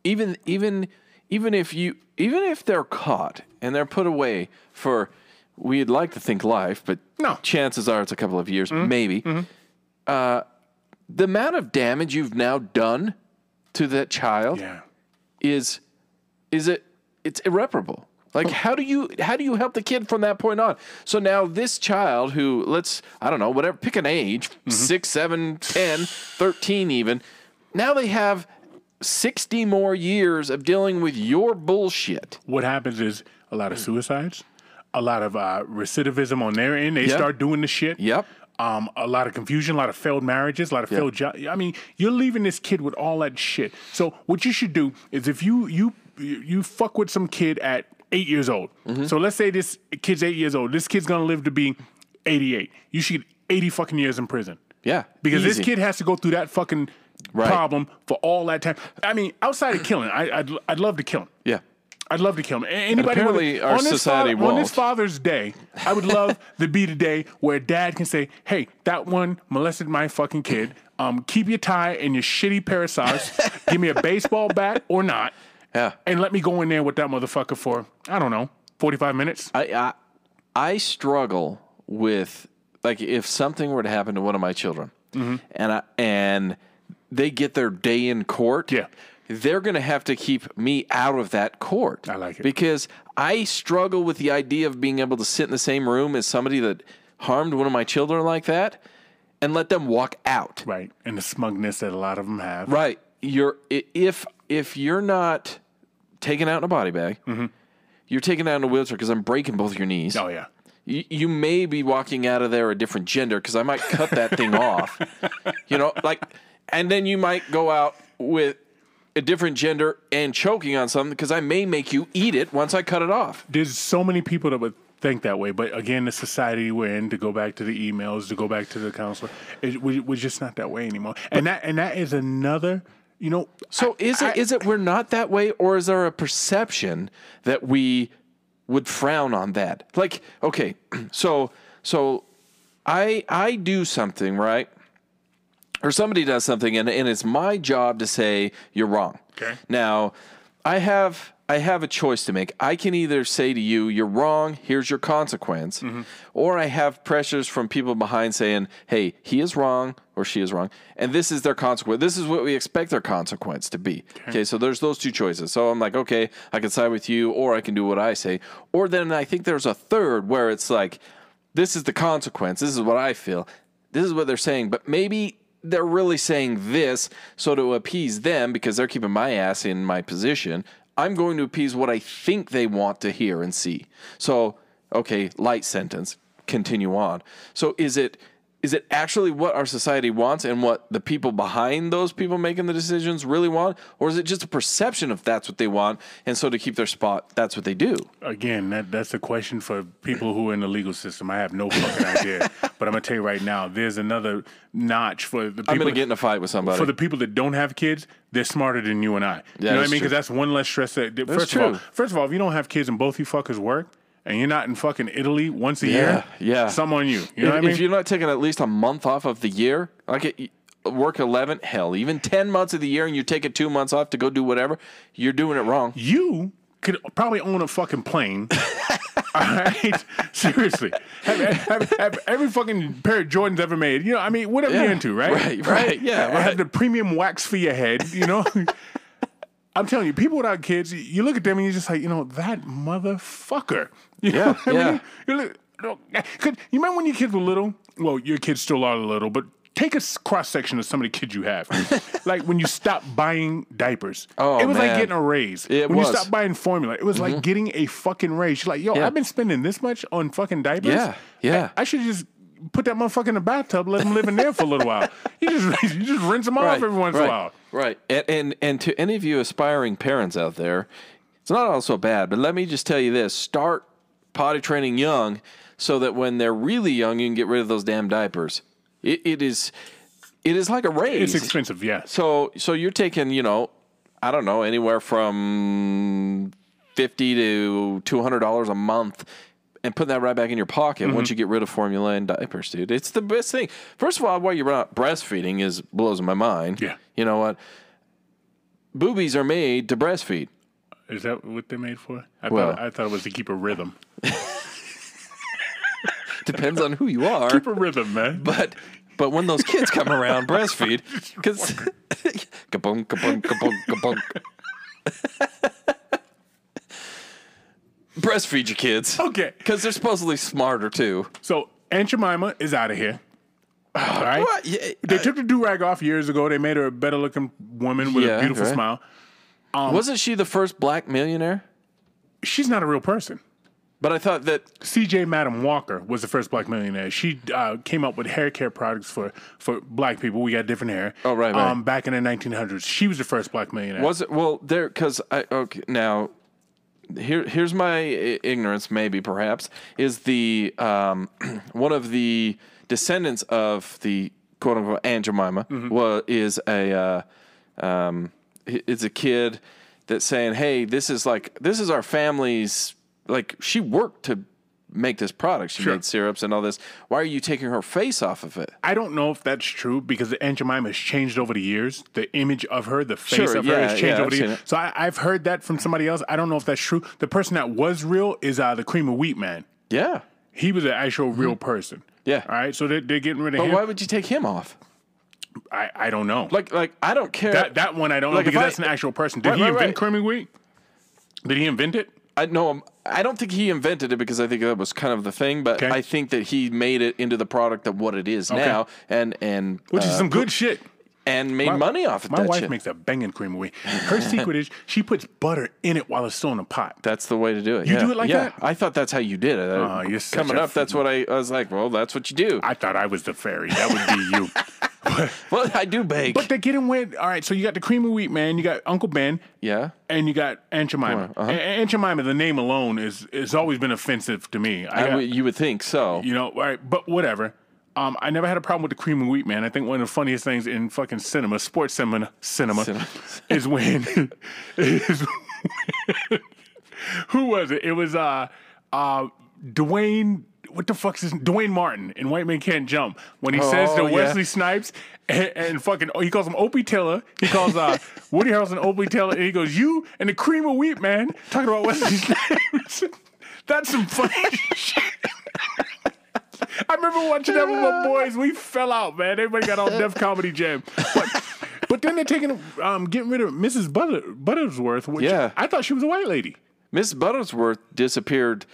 even even even if you even if they're caught and they're put away for we'd like to think life, but No. chances are it's a couple of years, maybe. Uh, the amount of damage you've now done to that child Yeah. is is it it's irreparable. Like how do you how do you help the kid from that point on? So now this child who let's I don't know, whatever pick an age, six, seven, ten, thirteen even, now they have sixty more years of dealing with your bullshit. What happens is a lot of suicides, a lot of uh, recidivism on their end. They Yep. start doing the shit. Yep. Um, a lot of confusion, a lot of failed marriages, a lot of failed jobs. I mean, you're leaving this kid with all that shit. So what you should do is if you you you fuck with some kid at eight years old. Mm-hmm. So let's say this kid's eight years old. This kid's gonna live to be 88. You should get 80 fucking years in prison. Yeah. Because easy. this kid has to go through that fucking Right. problem for all that time. I mean, outside of killing, I, I'd I'd love to kill him. Yeah. I'd love to kill him. Anybody apparently with, our on society father- on this won't. Father's Day, I would love to be the day where dad can say, "Hey, that one molested my fucking kid. Um, keep your tie and your shitty pair of socks. Give me a baseball bat or not, Yeah. and let me go in there with that motherfucker for I don't know, forty five minutes. I, I I struggle with like if something were to happen to one of my children, Mm-hmm. and I and they get their day in court, Yeah. They're gonna have to keep me out of that court. I like it. because I struggle with the idea of being able to sit in the same room as somebody that harmed one of my children like that, and let them walk out. Right, and the smugness that a lot of them have. Right. You're if if you're not taken out in a body bag, you're taken out in a wheelchair because I'm breaking both your knees. Mm-hmm. Oh yeah. You, you may be walking out of there a different gender because I might cut that thing off. You know, like, and then you might go out with a different gender and choking on something because I may make you eat it once I cut it off. There's so many people that would think that way, but again, the society we're in, to go back to the emails, to go back to the counselor, it, we, we're just not that way anymore. And that and that is another, you know. So is it is it we're not that way, or is there a perception that we would frown on that? Like, okay, so so I I do something right, or somebody does something, and and it's my job to say you're wrong. Okay. Now, I have I have a choice to make. I can either say to you, "You're wrong. Here's your consequence," mm-hmm. or I have pressures from people behind saying, "Hey, he is wrong or she is wrong, and this is their consequence. This is what we expect their consequence to be." Okay. so there's those two choices. So I'm like, okay, I can side with you, or I can do what I say, or then I think there's a third where it's like, this is the consequence. This is what I feel. This is what they're saying, but maybe they're really saying this so to appease them because they're keeping my ass in my position. I'm going to appease what I think they want to hear and see. So, okay, light sentence, continue on. So is it is it actually what our society wants and what the people behind those people making the decisions really want or is it just a perception of that's what they want and so to keep their spot that's what they do? Again, that that's a question for people who are in the legal system. I have no fucking idea, but I'm gonna tell you right now, there's another notch for the people. I'm going to get in a fight with somebody. for the people that don't have kids, they're smarter than you and I. yeah, you know what I mean? Because that's one less stress. That, first of all, first of all, if you don't have kids and both you fuckers work, and you're not in fucking Italy once a Yeah, year, yeah. some on you. You know if, what I mean? if you're not taking at least a month off of the year, like it, work 11, hell, even 10 months of the year and you take it two months off to go do whatever, you're doing it wrong. you could probably own a fucking plane All right, seriously, have, have, have every fucking pair of Jordans ever made. You know, I mean, whatever you're Yeah. into, right? Right, right, yeah, Have the premium wax for your head. You know. I'm telling you, people without kids, you- look at them and you're just like, you know, that motherfucker. You know Yeah, I yeah. mean? You, look, eh, 'cause you remember when your kids were little? Well, your kids still are little, but take a cross section of some of the kids you have. like when you stop buying diapers. Oh, it was like getting a raise. It when was. you stop buying formula, it was like mm-hmm. getting a fucking raise. You're like, yo, Yeah. I've been spending this much on fucking diapers. Yeah, yeah. I, I should just put that motherfucker in the bathtub, let him live in there for a little while. You just you just rinse them off every once right, in a while. Right. And, and and to any of you aspiring parents out there, it's not all so bad. But let me just tell you this: start potty training young, so that when they're really young, you can get rid of those damn diapers. It, it is, it is like a raise. It's expensive, yeah. So so you're taking you know, I don't know anywhere from fifty to two hundred dollars a month. And putting that right back in your pocket Mm-hmm. once you get rid of formula and diapers, dude. It's the best thing. First of all, why you're not breastfeeding is blows my mind. Yeah. You know what? Boobies are made to breastfeed. Is that what they're made for? I Well- thought I thought it was to keep a rhythm. Depends on who you are. Keep a rhythm, man. But but when those kids come around, breastfeed because kabunk kabunk kabunk kabunk. breastfeed your kids. Okay. Because they're supposedly smarter too. So Aunt Jemima is out of here. All right. What? Yeah, They took the do rag off years ago. They made her a better looking woman with Yeah, a beautiful right. smile. Wasn't she the first black millionaire? She's not a real person. But I thought that CJ Madam Walker was the first black millionaire. She uh, came up with hair care products for, for black people. We got different hair. Oh, right, right. Um, back in the 1900s, she was the first black millionaire. Was it well there? Because I okay now. Here, here's my ignorance. Maybe, perhaps, is the um, one of the descendants of the quote unquote Aunt Jemima wa- is a uh, um, a kid that's saying, "Hey, this is like this is our family's like she worked to make this product. She Sure. made syrups and all this. Why are you taking her face off of it?" I don't know if that's true because Aunt Jemima has changed over the years. The image of her, the face Sure, of her has changed yeah, over I've the years. So I, I've heard that from somebody else. I don't know if that's true. The person that was real is uh, the cream of wheat man. Yeah, He was an actual real person. Mm-hmm. Yeah. All right. So they're, they're getting rid of but him. why would you take him off? I, I don't know. Like, like I don't care. that that one I don't Like, know because I- that's an actual person. Did Right, he right, invent right. cream of wheat? Did he invent it? I know. I don't think he invented it because I think that was kind of the thing, but Okay. I think that he made it into the product of what it is now, and and Which is uh, some good shit. And made My- money off of My that wife shit. makes a banging cream of wheat. Her secret is she puts butter in it while it's still in a pot. that's the way to do it. You yeah. do it like yeah. that? I thought that's how you did it. Oh, you're Coming up, that's what I, I was like. Well, that's what you do. I thought I was the fairy. That would be you. well, I do bake. But they're getting with all right. So you got the cream of wheat man, you got Uncle Ben, yeah. and you got Aunt Jemima. uh-huh. Aunt Jemima, the name alone is has always been offensive to me. I I got, you would think so. you know, all right, but whatever. Um, I never had a problem with the cream of wheat man. I think one of the funniest things in fucking cinema, sports cinema, cinema, Cinema. is when is who was it? It was uh uh Dwayne. What the fuck's his Duane Martin in White Man Can't Jump when he says to Oh, yeah. Wesley Snipes and, and fucking he calls him Opie Taylor. He calls uh Woody Harrelson Opie Taylor and he goes you and the cream of wheat man talking about Wesley Snipes. That's some funny shit. I remember watching that with my boys. We fell out, man. Everybody got on Def Comedy Jam. But, but then they're taking, um, getting rid of Mrs. Butter, Buttersworth, which Yeah. I thought she was a white lady. Miss Buttersworth disappeared.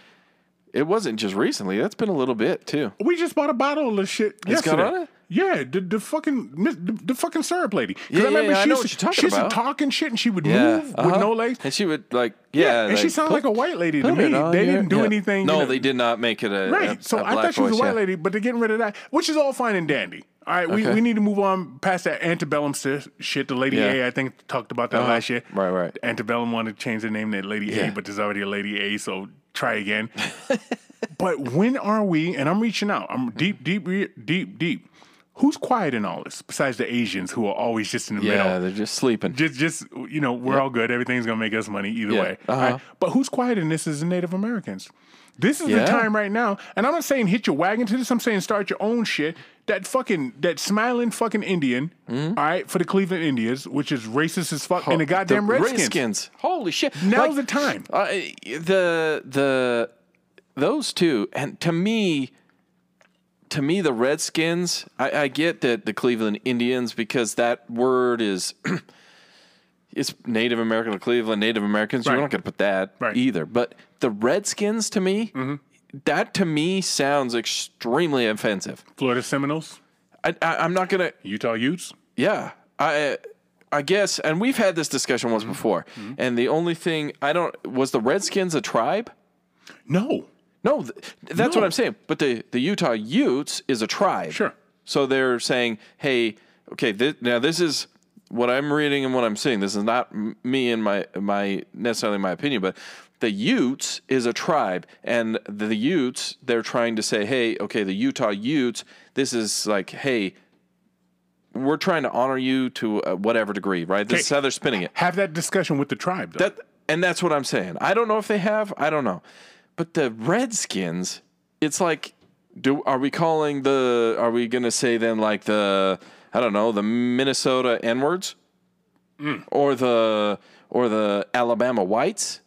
It wasn't just recently. That's been a little bit too. We just bought a bottle of shit It's got yesterday. on it? Yeah, the, the fucking the, the fucking syrup lady. 'Cause Yeah, I remember yeah, I she know used what to, you're talking she used to talk and shit, and she would Yeah, move with uh-huh. no legs. And she would like, yeah, and she like, sounded like a white lady to me. on They didn't do yeah. anything. No, you know- they did not make it a Right. A, so a I thought she was voice, a white yeah. lady, but they're getting rid of that, which is all fine and dandy. All right, we, Okay. we need to move on past that antebellum sis- shit. The Lady Yeah. A, I think, talked about that Uh-huh. last year. Right, right. Antebellum wanted to change the name to Lady Yeah. A, but there's already a Lady A, so try again. but when are we, and I'm reaching out, I'm deep, deep, deep, deep. Who's quiet in all this besides the Asians who are always just in the Yeah, middle? they're just sleeping. Just, just you know, we're all good. Everything's gonna make us money either Yeah. way. Uh-huh. right? But who's quiet in this is the Native Americans. This is Yeah. the time right now, and I'm not saying hit your wagon to this. I'm saying start your own shit. That fucking that smiling fucking Indian, Mm-hmm. all right, for the Cleveland Indians, which is racist as fuck, and the goddamn Redskins. Redskins. Holy shit! Now's Like, the time. Uh, the the those two, and to me, to me, the Redskins. I, I get that the Cleveland Indians because that word is. It's Native American to Cleveland, Native Americans. Right. You're not going to put that Right. either. But the Redskins, to me, mm-hmm. that to me sounds extremely offensive. Florida Seminoles, I, I, I'm not going to. Utah Utes. Yeah, I I guess, and we've had this discussion once mm-hmm. before. Mm-hmm. And the only thing I don't was the Redskins a tribe? No, No, th- that's what I'm saying. But the the Utah Utes is a tribe. Sure. So they're saying, hey, okay, thi- now this is what I'm reading and what I'm seeing. This is not me and my my necessarily my opinion, but the Utes is a tribe, and the, the Utes they're trying to say, hey, okay, the Utah Utes. This is like, hey. We're trying to honor you to uh, whatever degree, right? This is how they're spinning it. have that discussion with the tribe. Though. That and that's what I'm saying. I don't know if they have. I don't know. But the Redskins, it's like, do are we calling the? Are we gonna say then like the? I don't know the Minnesota N words, mm. or the or the Alabama Whites.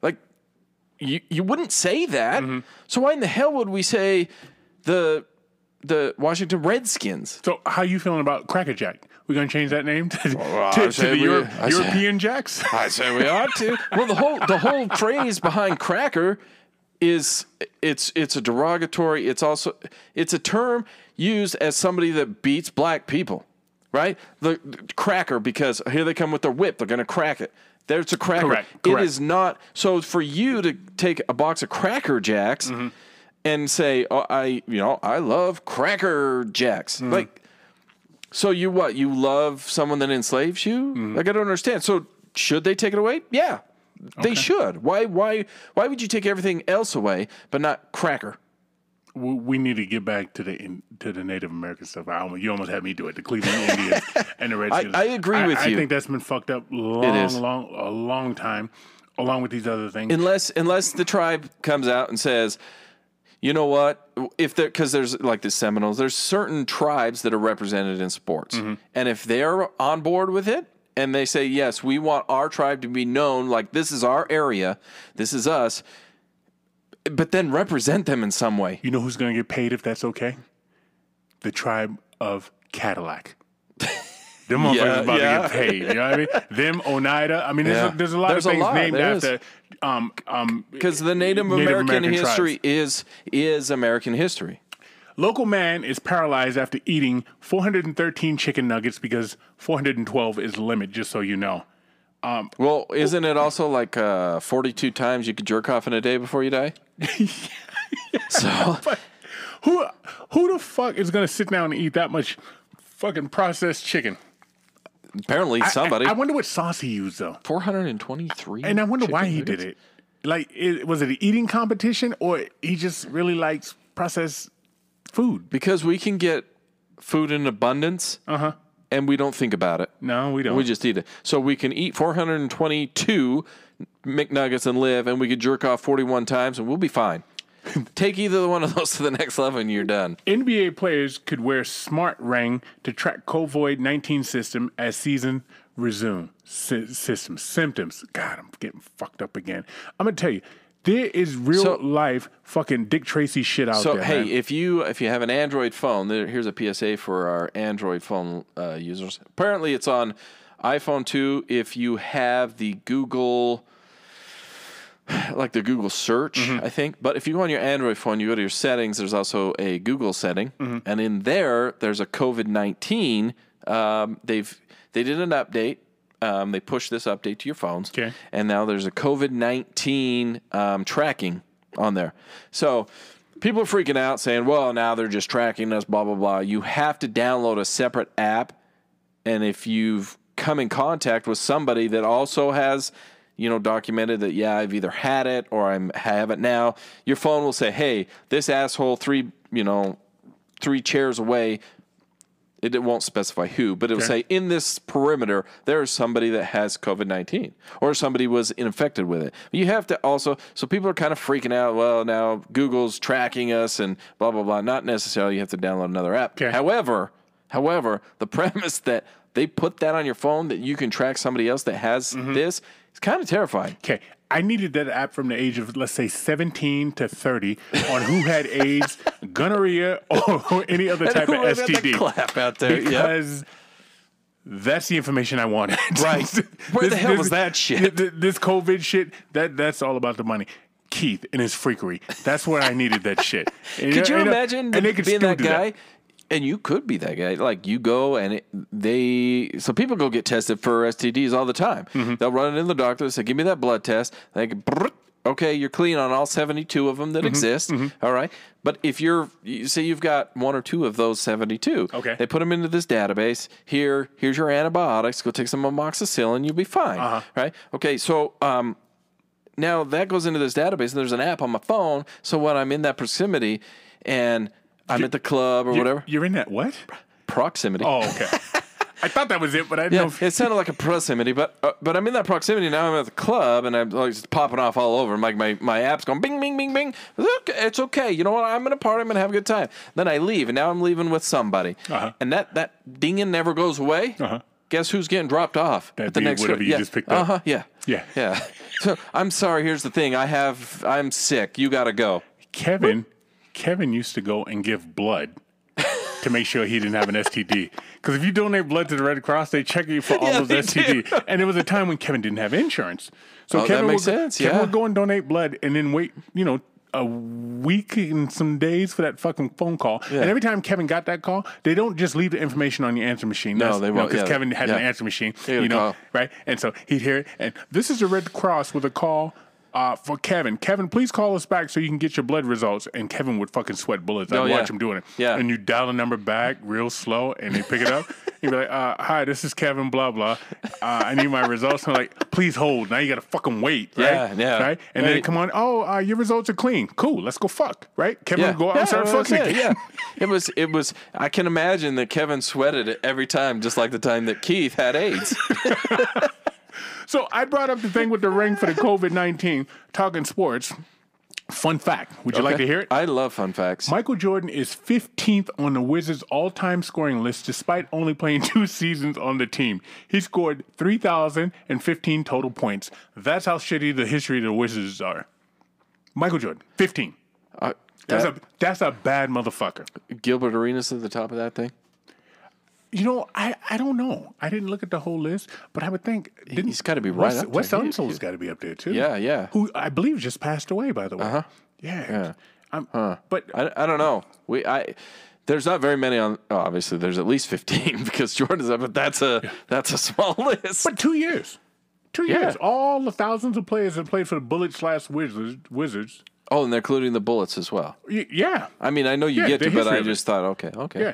Like, you you wouldn't say that. Mm-hmm. So why in the hell would we say the the Washington Redskins? so how you feeling about Cracker Jack? We're gonna change that name to, I to, to the we- Euro- I say- European Jacks. I say we ought to. Well, the whole the whole phrase behind cracker is it's it's a derogatory. It's also it's a term used as somebody that beats black people, right? The, the cracker because here they come with their whip. They're going to crack it. There's a cracker. Correct, It correct. is not so for you to take a box of Cracker Jacks Mm-hmm. and say, "Oh, I you know I love Cracker Jacks." Mm-hmm. Like so you what? You love someone that enslaves you? Mm-hmm. Like I don't understand. So should they take it away? Yeah. They should. Why why why would you take everything else away but not cracker? we need to get back to the to the Native American stuff. I almost, you almost had me do it. The Cleveland Indians and the Redskins. I agree with I you. I think that's been fucked up long, long, a long time, along with these other things. Unless unless the tribe comes out and says, you know what? If there because there's like the Seminoles, there's certain tribes that are represented in sports. Mm-hmm. And if they're on board with it and they say, Yes, we want our tribe to be known like this is our area, this is us, but then represent them in some way. you know who's going to get paid if that's okay? The tribe of Cadillac. Them motherfuckers Yeah, about yeah. to get paid. You know what I mean? Them Oneida. I mean, there's, Yeah. a, there's a lot There's of things named there after. Um, um, Because the Native, Native American, American history is is American history. Local man is paralyzed after eating 413 chicken nuggets because 412 is the limit. Just so you know. Um, Well, isn't it also like uh, 42 times you could jerk off in a day before you die? so Who who the fuck is gonna sit down and eat that much fucking processed chicken? Apparently I- somebody I, wonder what sauce he used though, 423. and I wonder why he nuggets? did it. Like, it, was it an eating competition or he just really likes processed food? Because we can get food in abundance, uh-huh. and we don't think about it. No, we don't. We just eat it. So we can eat 422 McNuggets and live, and we could jerk off 41 times, and we'll be fine. Take either one of those to the next level, and you're done. NBA players could wear smart ring to track COVID nineteen system as season resume. Sy- system symptoms. God, I'm getting fucked up again. I'm gonna tell you, there is real So- life fucking Dick Tracy shit out So there. So hey, man. if you if you have an Android phone, there, here's a PSA for our Android phone uh, users. Apparently, it's on iPhone 2. If you have the Google, like the Google search, Mm-hmm. I think. But if you go on your Android phone, you go to your settings. There's also a Google setting, Mm-hmm. and in there, there's a COVID 19. Um, they've they did an update. Um, they pushed this update to your phones, Okay. and now there's a COVID 19 um, tracking on there. So people are freaking out saying, well, now they're just tracking us, blah, blah, blah. You have to download a separate app. And if you've come in contact with somebody that also has, you know, documented that, yeah, I've either had it or I'm have it now, your phone will say, hey, this asshole three, you know, three chairs away it, it won't specify who, but it'll Okay. say in this perimeter there is somebody that has COVID nineteen or somebody was infected with it. You have to also so people are kind of freaking out. Well, now Google's tracking us and blah blah blah. Not necessarily. You have to download another app. Okay. However, however, the premise that they put that on your phone that you can track somebody else that has Mm-hmm. this is kind of terrifying. Okay, I needed that app from the age of let's say 17 to 30 on who had AIDS, gonorrhea, or any other type of that STD. clap out there? Yep. Because that's the information I wanted. Right. Where the hell was that shit? This COVID shit, that that's all about the money. Keith and his freakery. That's where I needed that shit. And, Could you and, uh, imagine could being that guy? And you could be that guy. Like you go and it, they, so people go get tested for STDs all the time. Mm-hmm. They'll run it in the doctor. They say, "Give me that blood test." They go, okay, you're clean on all 72 of them Mm-hmm. that exist. All right, but if you're, you say you've got one or two of those 72, Okay. they put them into this database. Here, here's your antibiotics. Go take some amoxicillin. You'll be fine. Uh-huh. Right? Okay, so um, now that goes into this database and there's an app on my phone so when i'm in that proximity and i'm at the club or You're- whatever You're in that what? proximity Oh, okay. I thought that was it, but I didn't yeah, know. If, it sounded like a proximity, but uh, but I'm in that proximity now. I'm at the club and I'm like just popping off all over. Like my, my app's going bing bing bing bing. Look, it's okay. You know what? I'm gonna party. I'm gonna have a good time. Then I leave, and now I'm leaving with somebody. Uh-huh. And that that dinging never goes away. Uh-huh. Guess who's getting dropped off That at the next whatever you yeah. just picked up. Uh huh. Yeah. Yeah. Yeah. So I'm sorry. Here's the thing. I have. I'm sick. You gotta go. Kevin, Kevin used to go and give blood to make sure he didn't have an STD. Because if you donate blood to the Red Cross, they check you for all Yeah, those STD. And it was a time when Kevin didn't have insurance, so Oh, that Kevin makes would, sense, Kevin yeah. would go and donate blood, and then wait, you know. A week and some days for that fucking phone call, Yeah. and every time Kevin got that call, they don't just leave the information on your answer machine. No, they won't, because yeah, Kevin had an yeah. answer machine, you know, call. right? And so he'd hear it, and this is the Red Cross with a call uh, for Kevin. Kevin, please call us back so you can get your blood results. And Kevin would fucking sweat bullets. I'd Oh, yeah. watch him doing it. Yeah. And you dial the number back real slow, and they pick it up. You'd be like, uh, "Hi, this is Kevin. Blah blah. Uh, I need my results." And I'm like, "Please hold." Now you gotta fucking wait, right? Yeah, yeah. Right. And then come on. Oh, uh, your results are clean. Cool. Let's go fuck. Right. Kevin Yeah, would go out yeah, and start fucking. Yeah. It was, it was. I can imagine that Kevin sweated it every time, just like the time that Keith had AIDS. So I brought up the thing with the ring for the COVID nineteen. Talking sports. Fun fact. Would you like to hear it? I love fun facts. Michael Jordan is 15th on the Wizards' all-time scoring list despite only playing two seasons on the team. He scored 3,015 total points. That's how shitty the history of the Wizards are. Michael Jordan, 15. Uh, That's a that's a bad motherfucker. Gilbert Arenas at the top of that thing. You know, I, I don't know. I didn't look at the whole list, but I would think didn't, He's gotta be right Wes, up Wes there. He- Unseld's got to be up there too. Yeah, yeah. Who I believe just passed away, by the way. Uh-huh. Yeah. Yeah. I'm, But I, I don't know. We I there's not very many on. Oh, obviously, there's at least 15 because Jordan's up, but that's a that's a small list. But two years. Two Yeah. years. All the thousands of players that played for the Bullets slash Wizards. Wizards. oh, and they're including the bullets as well. Y- yeah. I mean, I know you Yeah, get to, but I just thought, okay, okay, Yeah.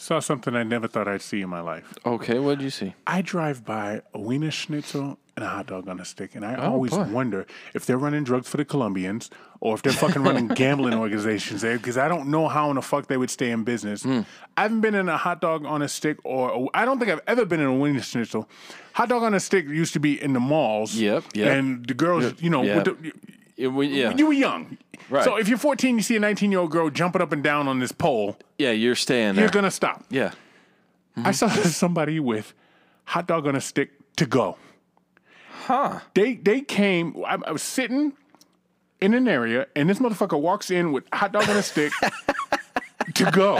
Saw something I never thought I'd see in my life. okay. What did you see? I drive by a Wiener Schnitzel and a hot dog on a stick, and I Oh, always boy. wonder if they're running drugs for the Colombians or if they're fucking running gambling organizations there, because I don't know how in the fuck they would stay in business. Hmm. I haven't been in a hot dog on a stick, or I don't think I've ever been in a Wiener Schnitzel. Hot dog on a stick used to be in the malls. Yep, yep. And the girls, you know, Yep. with the, It, we, yeah, you were young. Right. So if you're 14, you see a 19 year old girl jumping up and down on this pole, yeah. You're staying there. you're gonna stop. yeah. Mm-hmm. I saw somebody with hot dog on a stick to go. Huh. They they came. I, I was sitting in an area, and this motherfucker walks in with hot dog on a stick to go.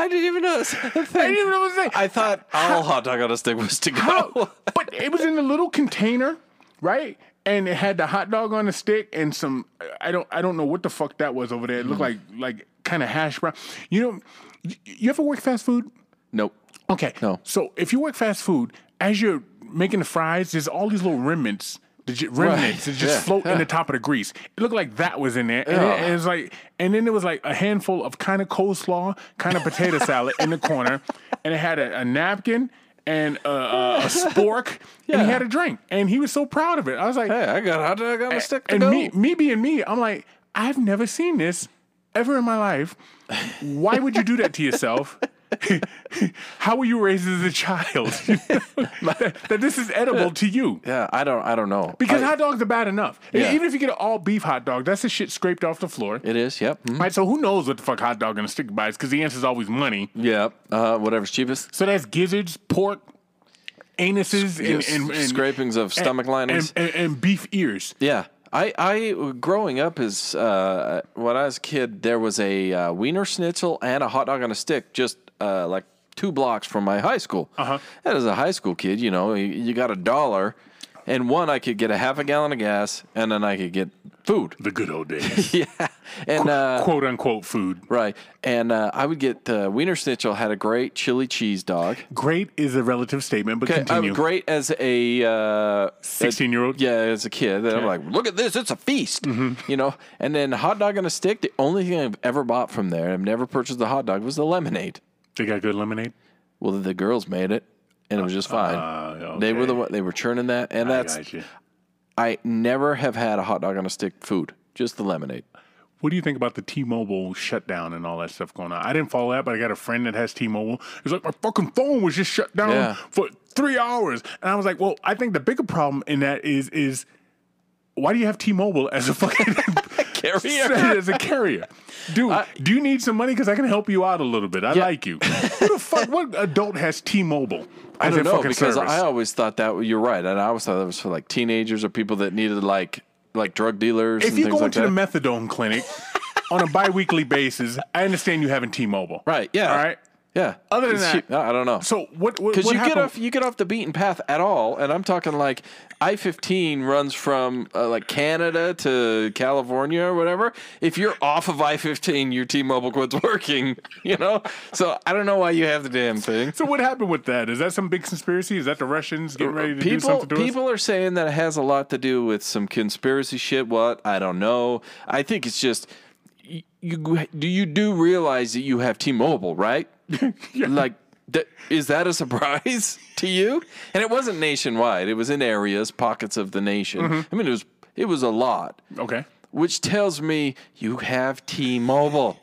I didn't even notice. I I didn't even know what to say. I thought all hot dog on a stick was to How- go. but it was in a little container, right? And it had the hot dog on the stick and some. I don't. I don't know what the fuck that was over there. It looked mm. like like kind of hash brown. You know, y- you ever work fast food? Nope. Okay. No. So if you work fast food, as you're making the fries, there's all these little remnants. The j- remnants that just Yeah. float in the top of the grease. It looked like that was in there, and, Yeah. it, it's like, and then there was like a handful of kind of coleslaw, kind of potato salad in the corner, and it had a, a napkin and a, a, a spork, and he had a drink, and he was so proud of it. I was like, Hey, I got dog on a stick to and go. me, me being me, I'm like, I've never seen this ever in my life. Why would you do that to yourself? How were you raised as a child? that, that this is edible to you. yeah, I don't. I don't know. Because I- hot dogs are bad enough. Yeah. Even if you get an all beef hot dog, that's the shit scraped off the floor. it is. Yep. mhm. Right, so who knows what the fuck hot dog and a stick buys? Because the answer is always money. Yep. Uh, whatever's cheapest. So that's gizzards, pork, anuses and, Yes, and, and scrapings of stomach linings. and, and, and beef ears. Yeah. I, I growing up as uh, when I was a kid, there was a uh, wiener schnitzel and a hot dog on a stick just uh, like two blocks from my high school. Uh-huh. And as a high school kid, you know, you, you got a dollar, and one I could get a half a gallon of gas, and then I could get food. The good old days. yeah, and uh, Quote unquote food. right, and uh, I would get uh, wiener schnitzel had a great chili cheese dog. Great is a relative statement, but continue. great as a uh, 16-year-old? Yeah, as a kid, and I'm like, look at this, it's a feast, Mm-hmm. you know. And then hot dog on a stick. The only thing I've ever bought from there, I've never purchased the hot dog, was the lemonade. They got good lemonade. Well, the girls made it, and it was just fine. Uh, They were the one they were churning that, and I got you. I never have had a hot dog on a stick food, just the lemonade. What do you think about the T-Mobile shutdown and all that stuff going on? I didn't follow that, but I got a friend that has T-Mobile. He's like, my fucking phone was just shut down Yeah. for three hours, and I was like, well, I think the bigger problem in that is is why do you have T-Mobile as a fucking Carrier. as a carrier? Dude, do you need some money? Because I can help you out a little bit. I Yeah. like you. Who the fuck? What adult has T-Mobile I don't know because service? I always thought that you're right, and I always thought that was for like teenagers or people that needed like like drug dealers. if and you things go like into that. the methadone clinic on a bi-weekly basis, I understand you having T-Mobile. right, yeah, All right. Yeah. Other than that-. No, I don't know. So what? Because you get off, you get off the beaten path at all, and I'm talking like I-15 runs from uh, like Canada to California or whatever. If you're off of I-15, your T-Mobile quits working. You know, so I don't know why you have the damn thing. So what happened with that? Is that some big conspiracy? Is that the Russians getting ready to do something to us? people are saying that it has a lot to do with some conspiracy shit. What I don't know. I think it's just you. you do you do realize that you have T-Mobile, right? Like. is that a surprise to you? And it wasn't nationwide. It was in areas, pockets of the nation. Mm-hmm. I mean, it was it was a lot, Okay. which tells me you have T-Mobile.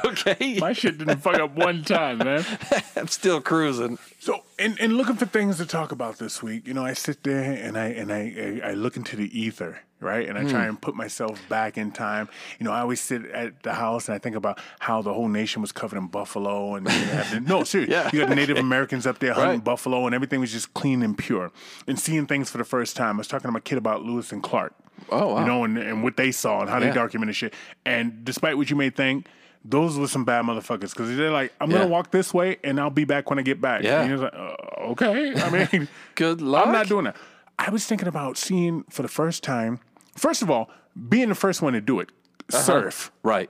Okay, My shit didn't fuck up one time, man. I'm still cruising. So, in, in looking for things to talk about this week, you know, I sit there and I and I I, I look into the ether, right? And I Hmm. try and put myself back in time. You know, I always sit at the house and I think about how the whole nation was covered in buffalo, and the, no, seriously, Yeah. you got Native Americans up there hunting Right. buffalo, and everything was just clean and pure. And seeing things for the first time, I was talking to my kid about Lewis and Clark. Oh, wow. You know, and, and what they saw and how they documented shit. And despite what you may think. Those were some bad motherfuckers because they're like, I'm Yeah. gonna walk this way and I'll be back when I get back. Yeah. And he was like, uh, okay. I mean, Good luck. I'm not doing that. I was thinking about seeing for the first time. First of all, being the first one to do it, Uh-huh. surf. Right.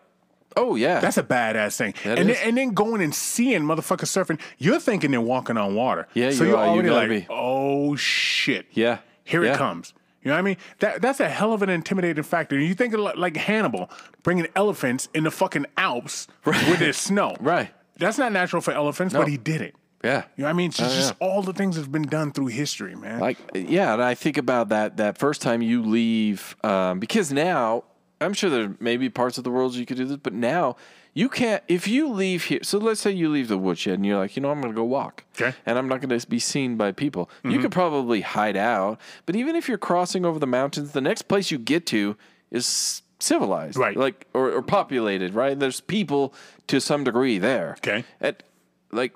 Oh yeah. That's a badass thing. That and then, and then going and seeing motherfuckers surfing, you're thinking they're walking on water. Yeah, so you you're are. You already gotta like, be. oh shit. Yeah. Here Yeah. it comes. You know what I mean? That that's a hell of an intimidating factor. You think of like, Hannibal bringing elephants in the fucking Alps with their snow. Right. That's not natural for elephants, but he did it. yeah. You know what I mean? It's just, Oh, just all the things that's been done through history, man. Like yeah, and I think about that that first time you leave um, because now I'm sure there may be parts of the world you could do this, but now you can't. If you leave here, so let's say you leave the woodshed and you're like, you know, I'm going to go walk, Okay. and I'm not going to be seen by people. You mm-hmm. could probably hide out, but even if you're crossing over the mountains, the next place you get to is civilized, Right. Like or, or populated, right? There's people to some degree there, Okay. At like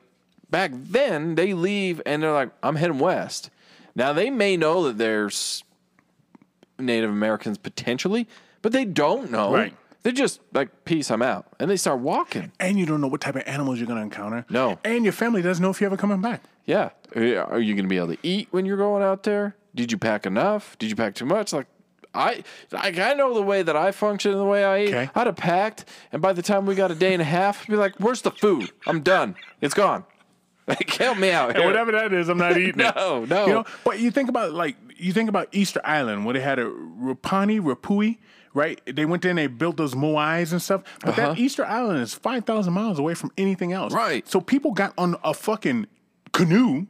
back then, they leave and they're like, I'm heading west. Now they may know that there's Native Americans potentially, but they don't know. Right. They're just like, peace, I'm out. And they start walking. and you don't know what type of animals you're going to encounter. No. And your family doesn't know if you're ever coming back. Yeah. Are you- going to be able to eat when you're going out there? Did you pack enough? Did you pack too much? Like, I like I know the way that I function and the way I eat. Okay. I'd have packed, and by the time we got a day and a half, I'd be like, "Where's the food? I'm done. It's gone. Like, help me out." And whatever that is, I'm not eating it. No, no. You know, but you think about like you think about Easter Island where they had a Rapani, Rapui, right? They went there and they built those moais and stuff. But that Easter Island is five thousand miles away from anything else. Uh-huh. Right. So people got on a fucking canoe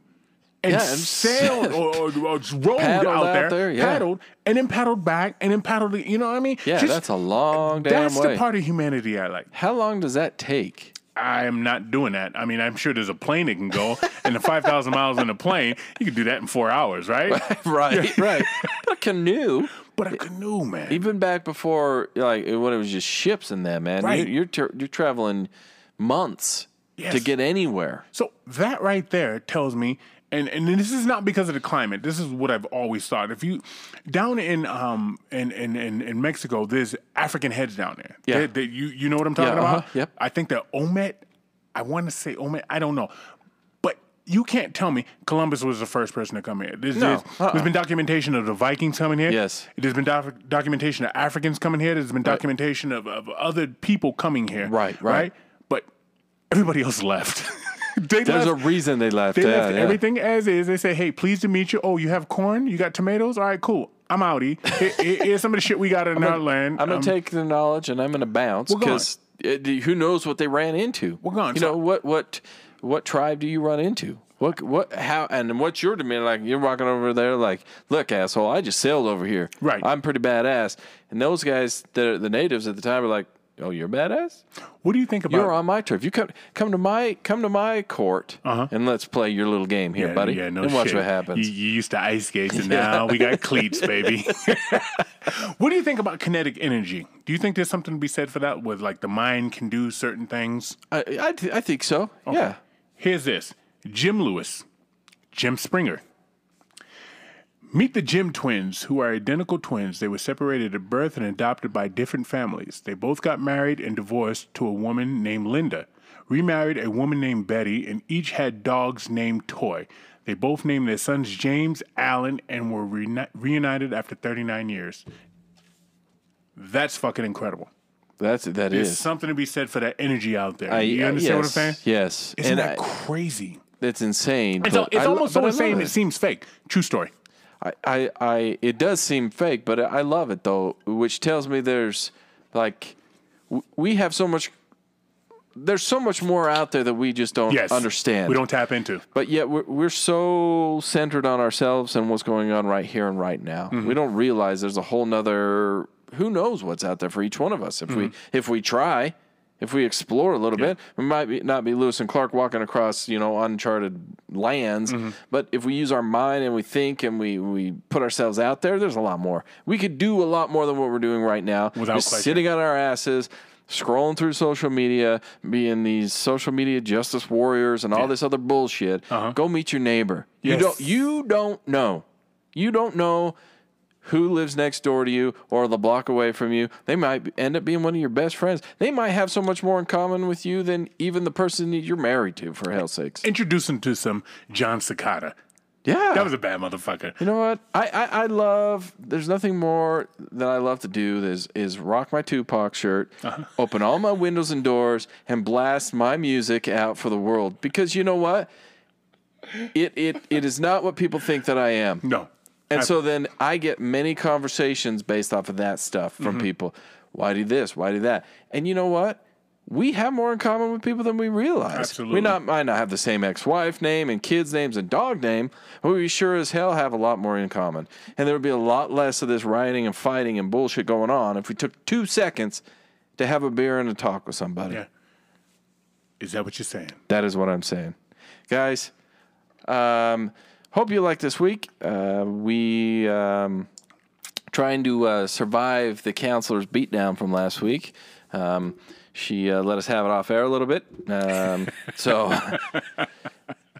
and Yeah, and sailed or, or, or rowed out, out there, there, yeah. paddled, and then paddled back, and then paddled. You know what I mean? Yeah, Just- that's a long damn That's way. the part of humanity I like. How long does that take? I am not doing that. I mean, I'm sure there's a plane that can go, and the 5,000 miles in a plane, you can do that in four hours, right? right, right. A canoe, But a canoe, man. even back before like when it was just ships and that, man, Right. you're you're, tra- you're traveling months to get anywhere. So that right there tells me and and this is not because of the climate. This is what I've always thought. If you down in um in in in, in Mexico, there's African heads down there. Yeah. They- they- you you know what I'm talking Yeah, uh-huh, about? yep. I think that Omet. I want to say Omet. I don't know, you can't tell me Columbus was the first person to come here. There's, No, there's, uh-uh. there's been documentation of the Vikings coming here. Yes. There's been doc- documentation of Africans coming here. There's been documentation of, of other people coming here. Right, right. But everybody else left. There's left. a reason they left. They yeah, left yeah. everything as is. They say, "Hey, pleased to meet you. Oh, you have corn? You got tomatoes? All right, cool. I'm outie. Here- here- Here's some of the shit we got in our land. I'm gonna Um, take the knowledge and I'm gonna bounce because who knows what they ran into. We're gone. You So- know what what what tribe do you run into? What what how and what's your demeanor like? You're walking over there like, look, asshole, I just sailed over here. Right. I'm pretty badass. And those guys, the the natives at the time, were like, oh, you're badass. What do you think about? You're on my turf. You come come to my come to my court and let's play your little game here, Uh-huh. yeah, buddy. Yeah, no and watch shit. what happens. You, you used to ice skates, and now we got cleats, baby. what do you think about kinetic energy? Do you think there's something to be said for that? With like the mind can do certain things. I I, th- I think so. Yeah. Here's this Jim Lewis, Jim Springer. Meet the Jim twins, who are identical twins. They were separated at birth and adopted by different families. They both got married and divorced to a woman named Linda, remarried a woman named Betty, and each had dogs named Toy. They both named their sons James, Allen, and were reuni- reunited after 39 years. That's fucking incredible. That's that There's is. something to be said for that energy out there. I- you understand what I'm saying? Yes. Isn't and that I- crazy? It's insane. It's, it's I almost so insane it seems fake. True story. I, I, I, it does seem fake, but I love it though, which tells me there's like, w- we have so much, there's so much more out there that we just don't Yes. understand. We don't tap into. But yet we're, we're so centered on ourselves and what's going on right here and right now. Mm-hmm. We don't realize there's a whole nother, who knows what's out there for each one of us. If Mm-hmm. we, if we try, if we explore a little bit, we might be, not be Lewis and Clark walking across, you know, uncharted lands. Mm-hmm. But if we use our mind and we think and we, we put ourselves out there, there's a lot more. We could do a lot more than what we're doing right now. Without Just question. sitting on our asses, scrolling through social media, being these social media justice warriors and all this other bullshit. Go meet your neighbor. You don't you don't know. You don't know who lives next door to you or the block away from you. They might end up being one of your best friends. They might have so much more in common with you than even the person you're married to, for hell's sakes. Introduce him to some Jon Secada. Yeah. That was a bad motherfucker. You know what? I, I, I love. There's nothing more that I love to do is is rock my Tupac shirt, Uh-huh. open all my windows and doors, and blast my music out for the world. Because you know what? It it it is not what people think that I am. No. And so then I get many conversations based off of that stuff from Mm-hmm. people. Why do this? Why do that? And you know what? We have more in common with people than we realize. Absolutely. We not might not have the same ex-wife name and kids' names and dog name, but we sure as hell have a lot more in common. And there would be a lot less of this rioting and fighting and bullshit going on if we took two seconds to have a beer and a talk with somebody. Yeah. Is that what you're saying? That is what I'm saying. Guys, um, hope you like this week. Uh, we um, trying to uh, survive the counselor's beatdown from last week. Um, she uh, let us have it off air a little bit. Um, so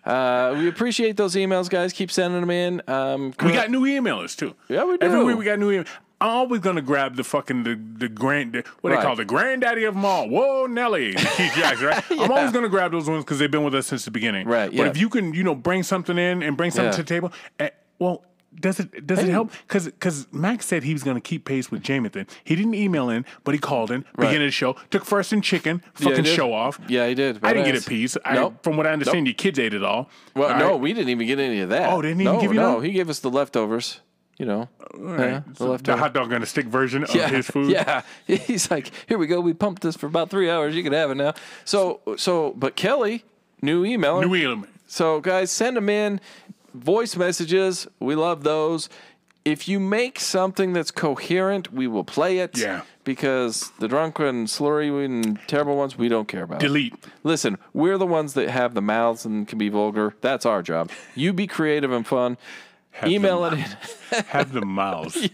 uh, we appreciate those emails, guys. Keep sending them in. Um, We got new emailers too. Yeah, we do. Every week we got new emails. I'm always gonna grab the fucking the, the grand what Right. they call the granddaddy of them all. Whoa, Nelly, Keith Jackson, right? I'm always gonna grab those ones because they've been with us since the beginning. Right, But if you can, you know, bring something in and bring something Yeah. to the table, eh, well. Does it does it help? Because because Max said he was going to keep pace with Jamathan. He didn't email in, but he called in Right. beginning of the show. Took first and chicken, fucking did. show off. Yeah, he did. I didn't get a piece. I, From what I understand, your kids ate it all. Well, All no, right. we didn't even get any of that. Oh, didn't even no, give you no. none? He gave us the leftovers. You know, right. yeah, the So the hot dog on a stick version of his food. Yeah, he's like, here we go. We pumped this for about three hours. You can have it now. So, so, but Kelly, new email. New England. So, guys, send them in. Voice messages. We love those. If you make something that's coherent, we will play it. Yeah. Because the drunk and slurry and terrible ones, we don't care about. Delete. Listen, we're the ones that have the mouths and can be vulgar. That's our job. You be creative and fun. Email it in. Have the mouse.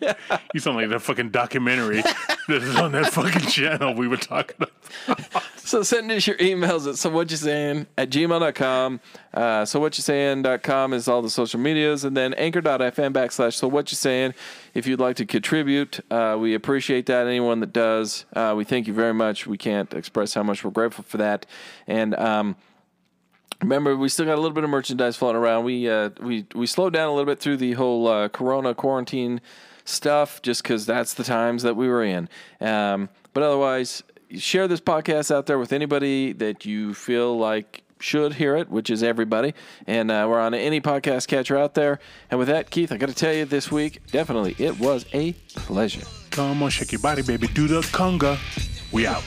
You sound like that fucking documentary that is on that fucking channel we were talking about. So send us your emails at so what you saying at gmail.com. Uh, so what you saying.com is all the social medias, and then anchor.fm backslash so what you saying. If you'd like to contribute, uh, we appreciate that. Anyone that does, uh, we thank you very much. We can't express how much we're grateful for that. And um, remember, we still got a little bit of merchandise floating around. We uh, we we slowed down a little bit through the whole uh, Corona quarantine stuff, just because that's the times that we were in. Um, but otherwise, share this podcast out there with anybody that you feel like should hear it, which is everybody. And uh, we're on any podcast catcher out there. And with that, Keith, I got to tell you this week, definitely, it was a pleasure. Come on, shake your body, baby. Do the conga. We out.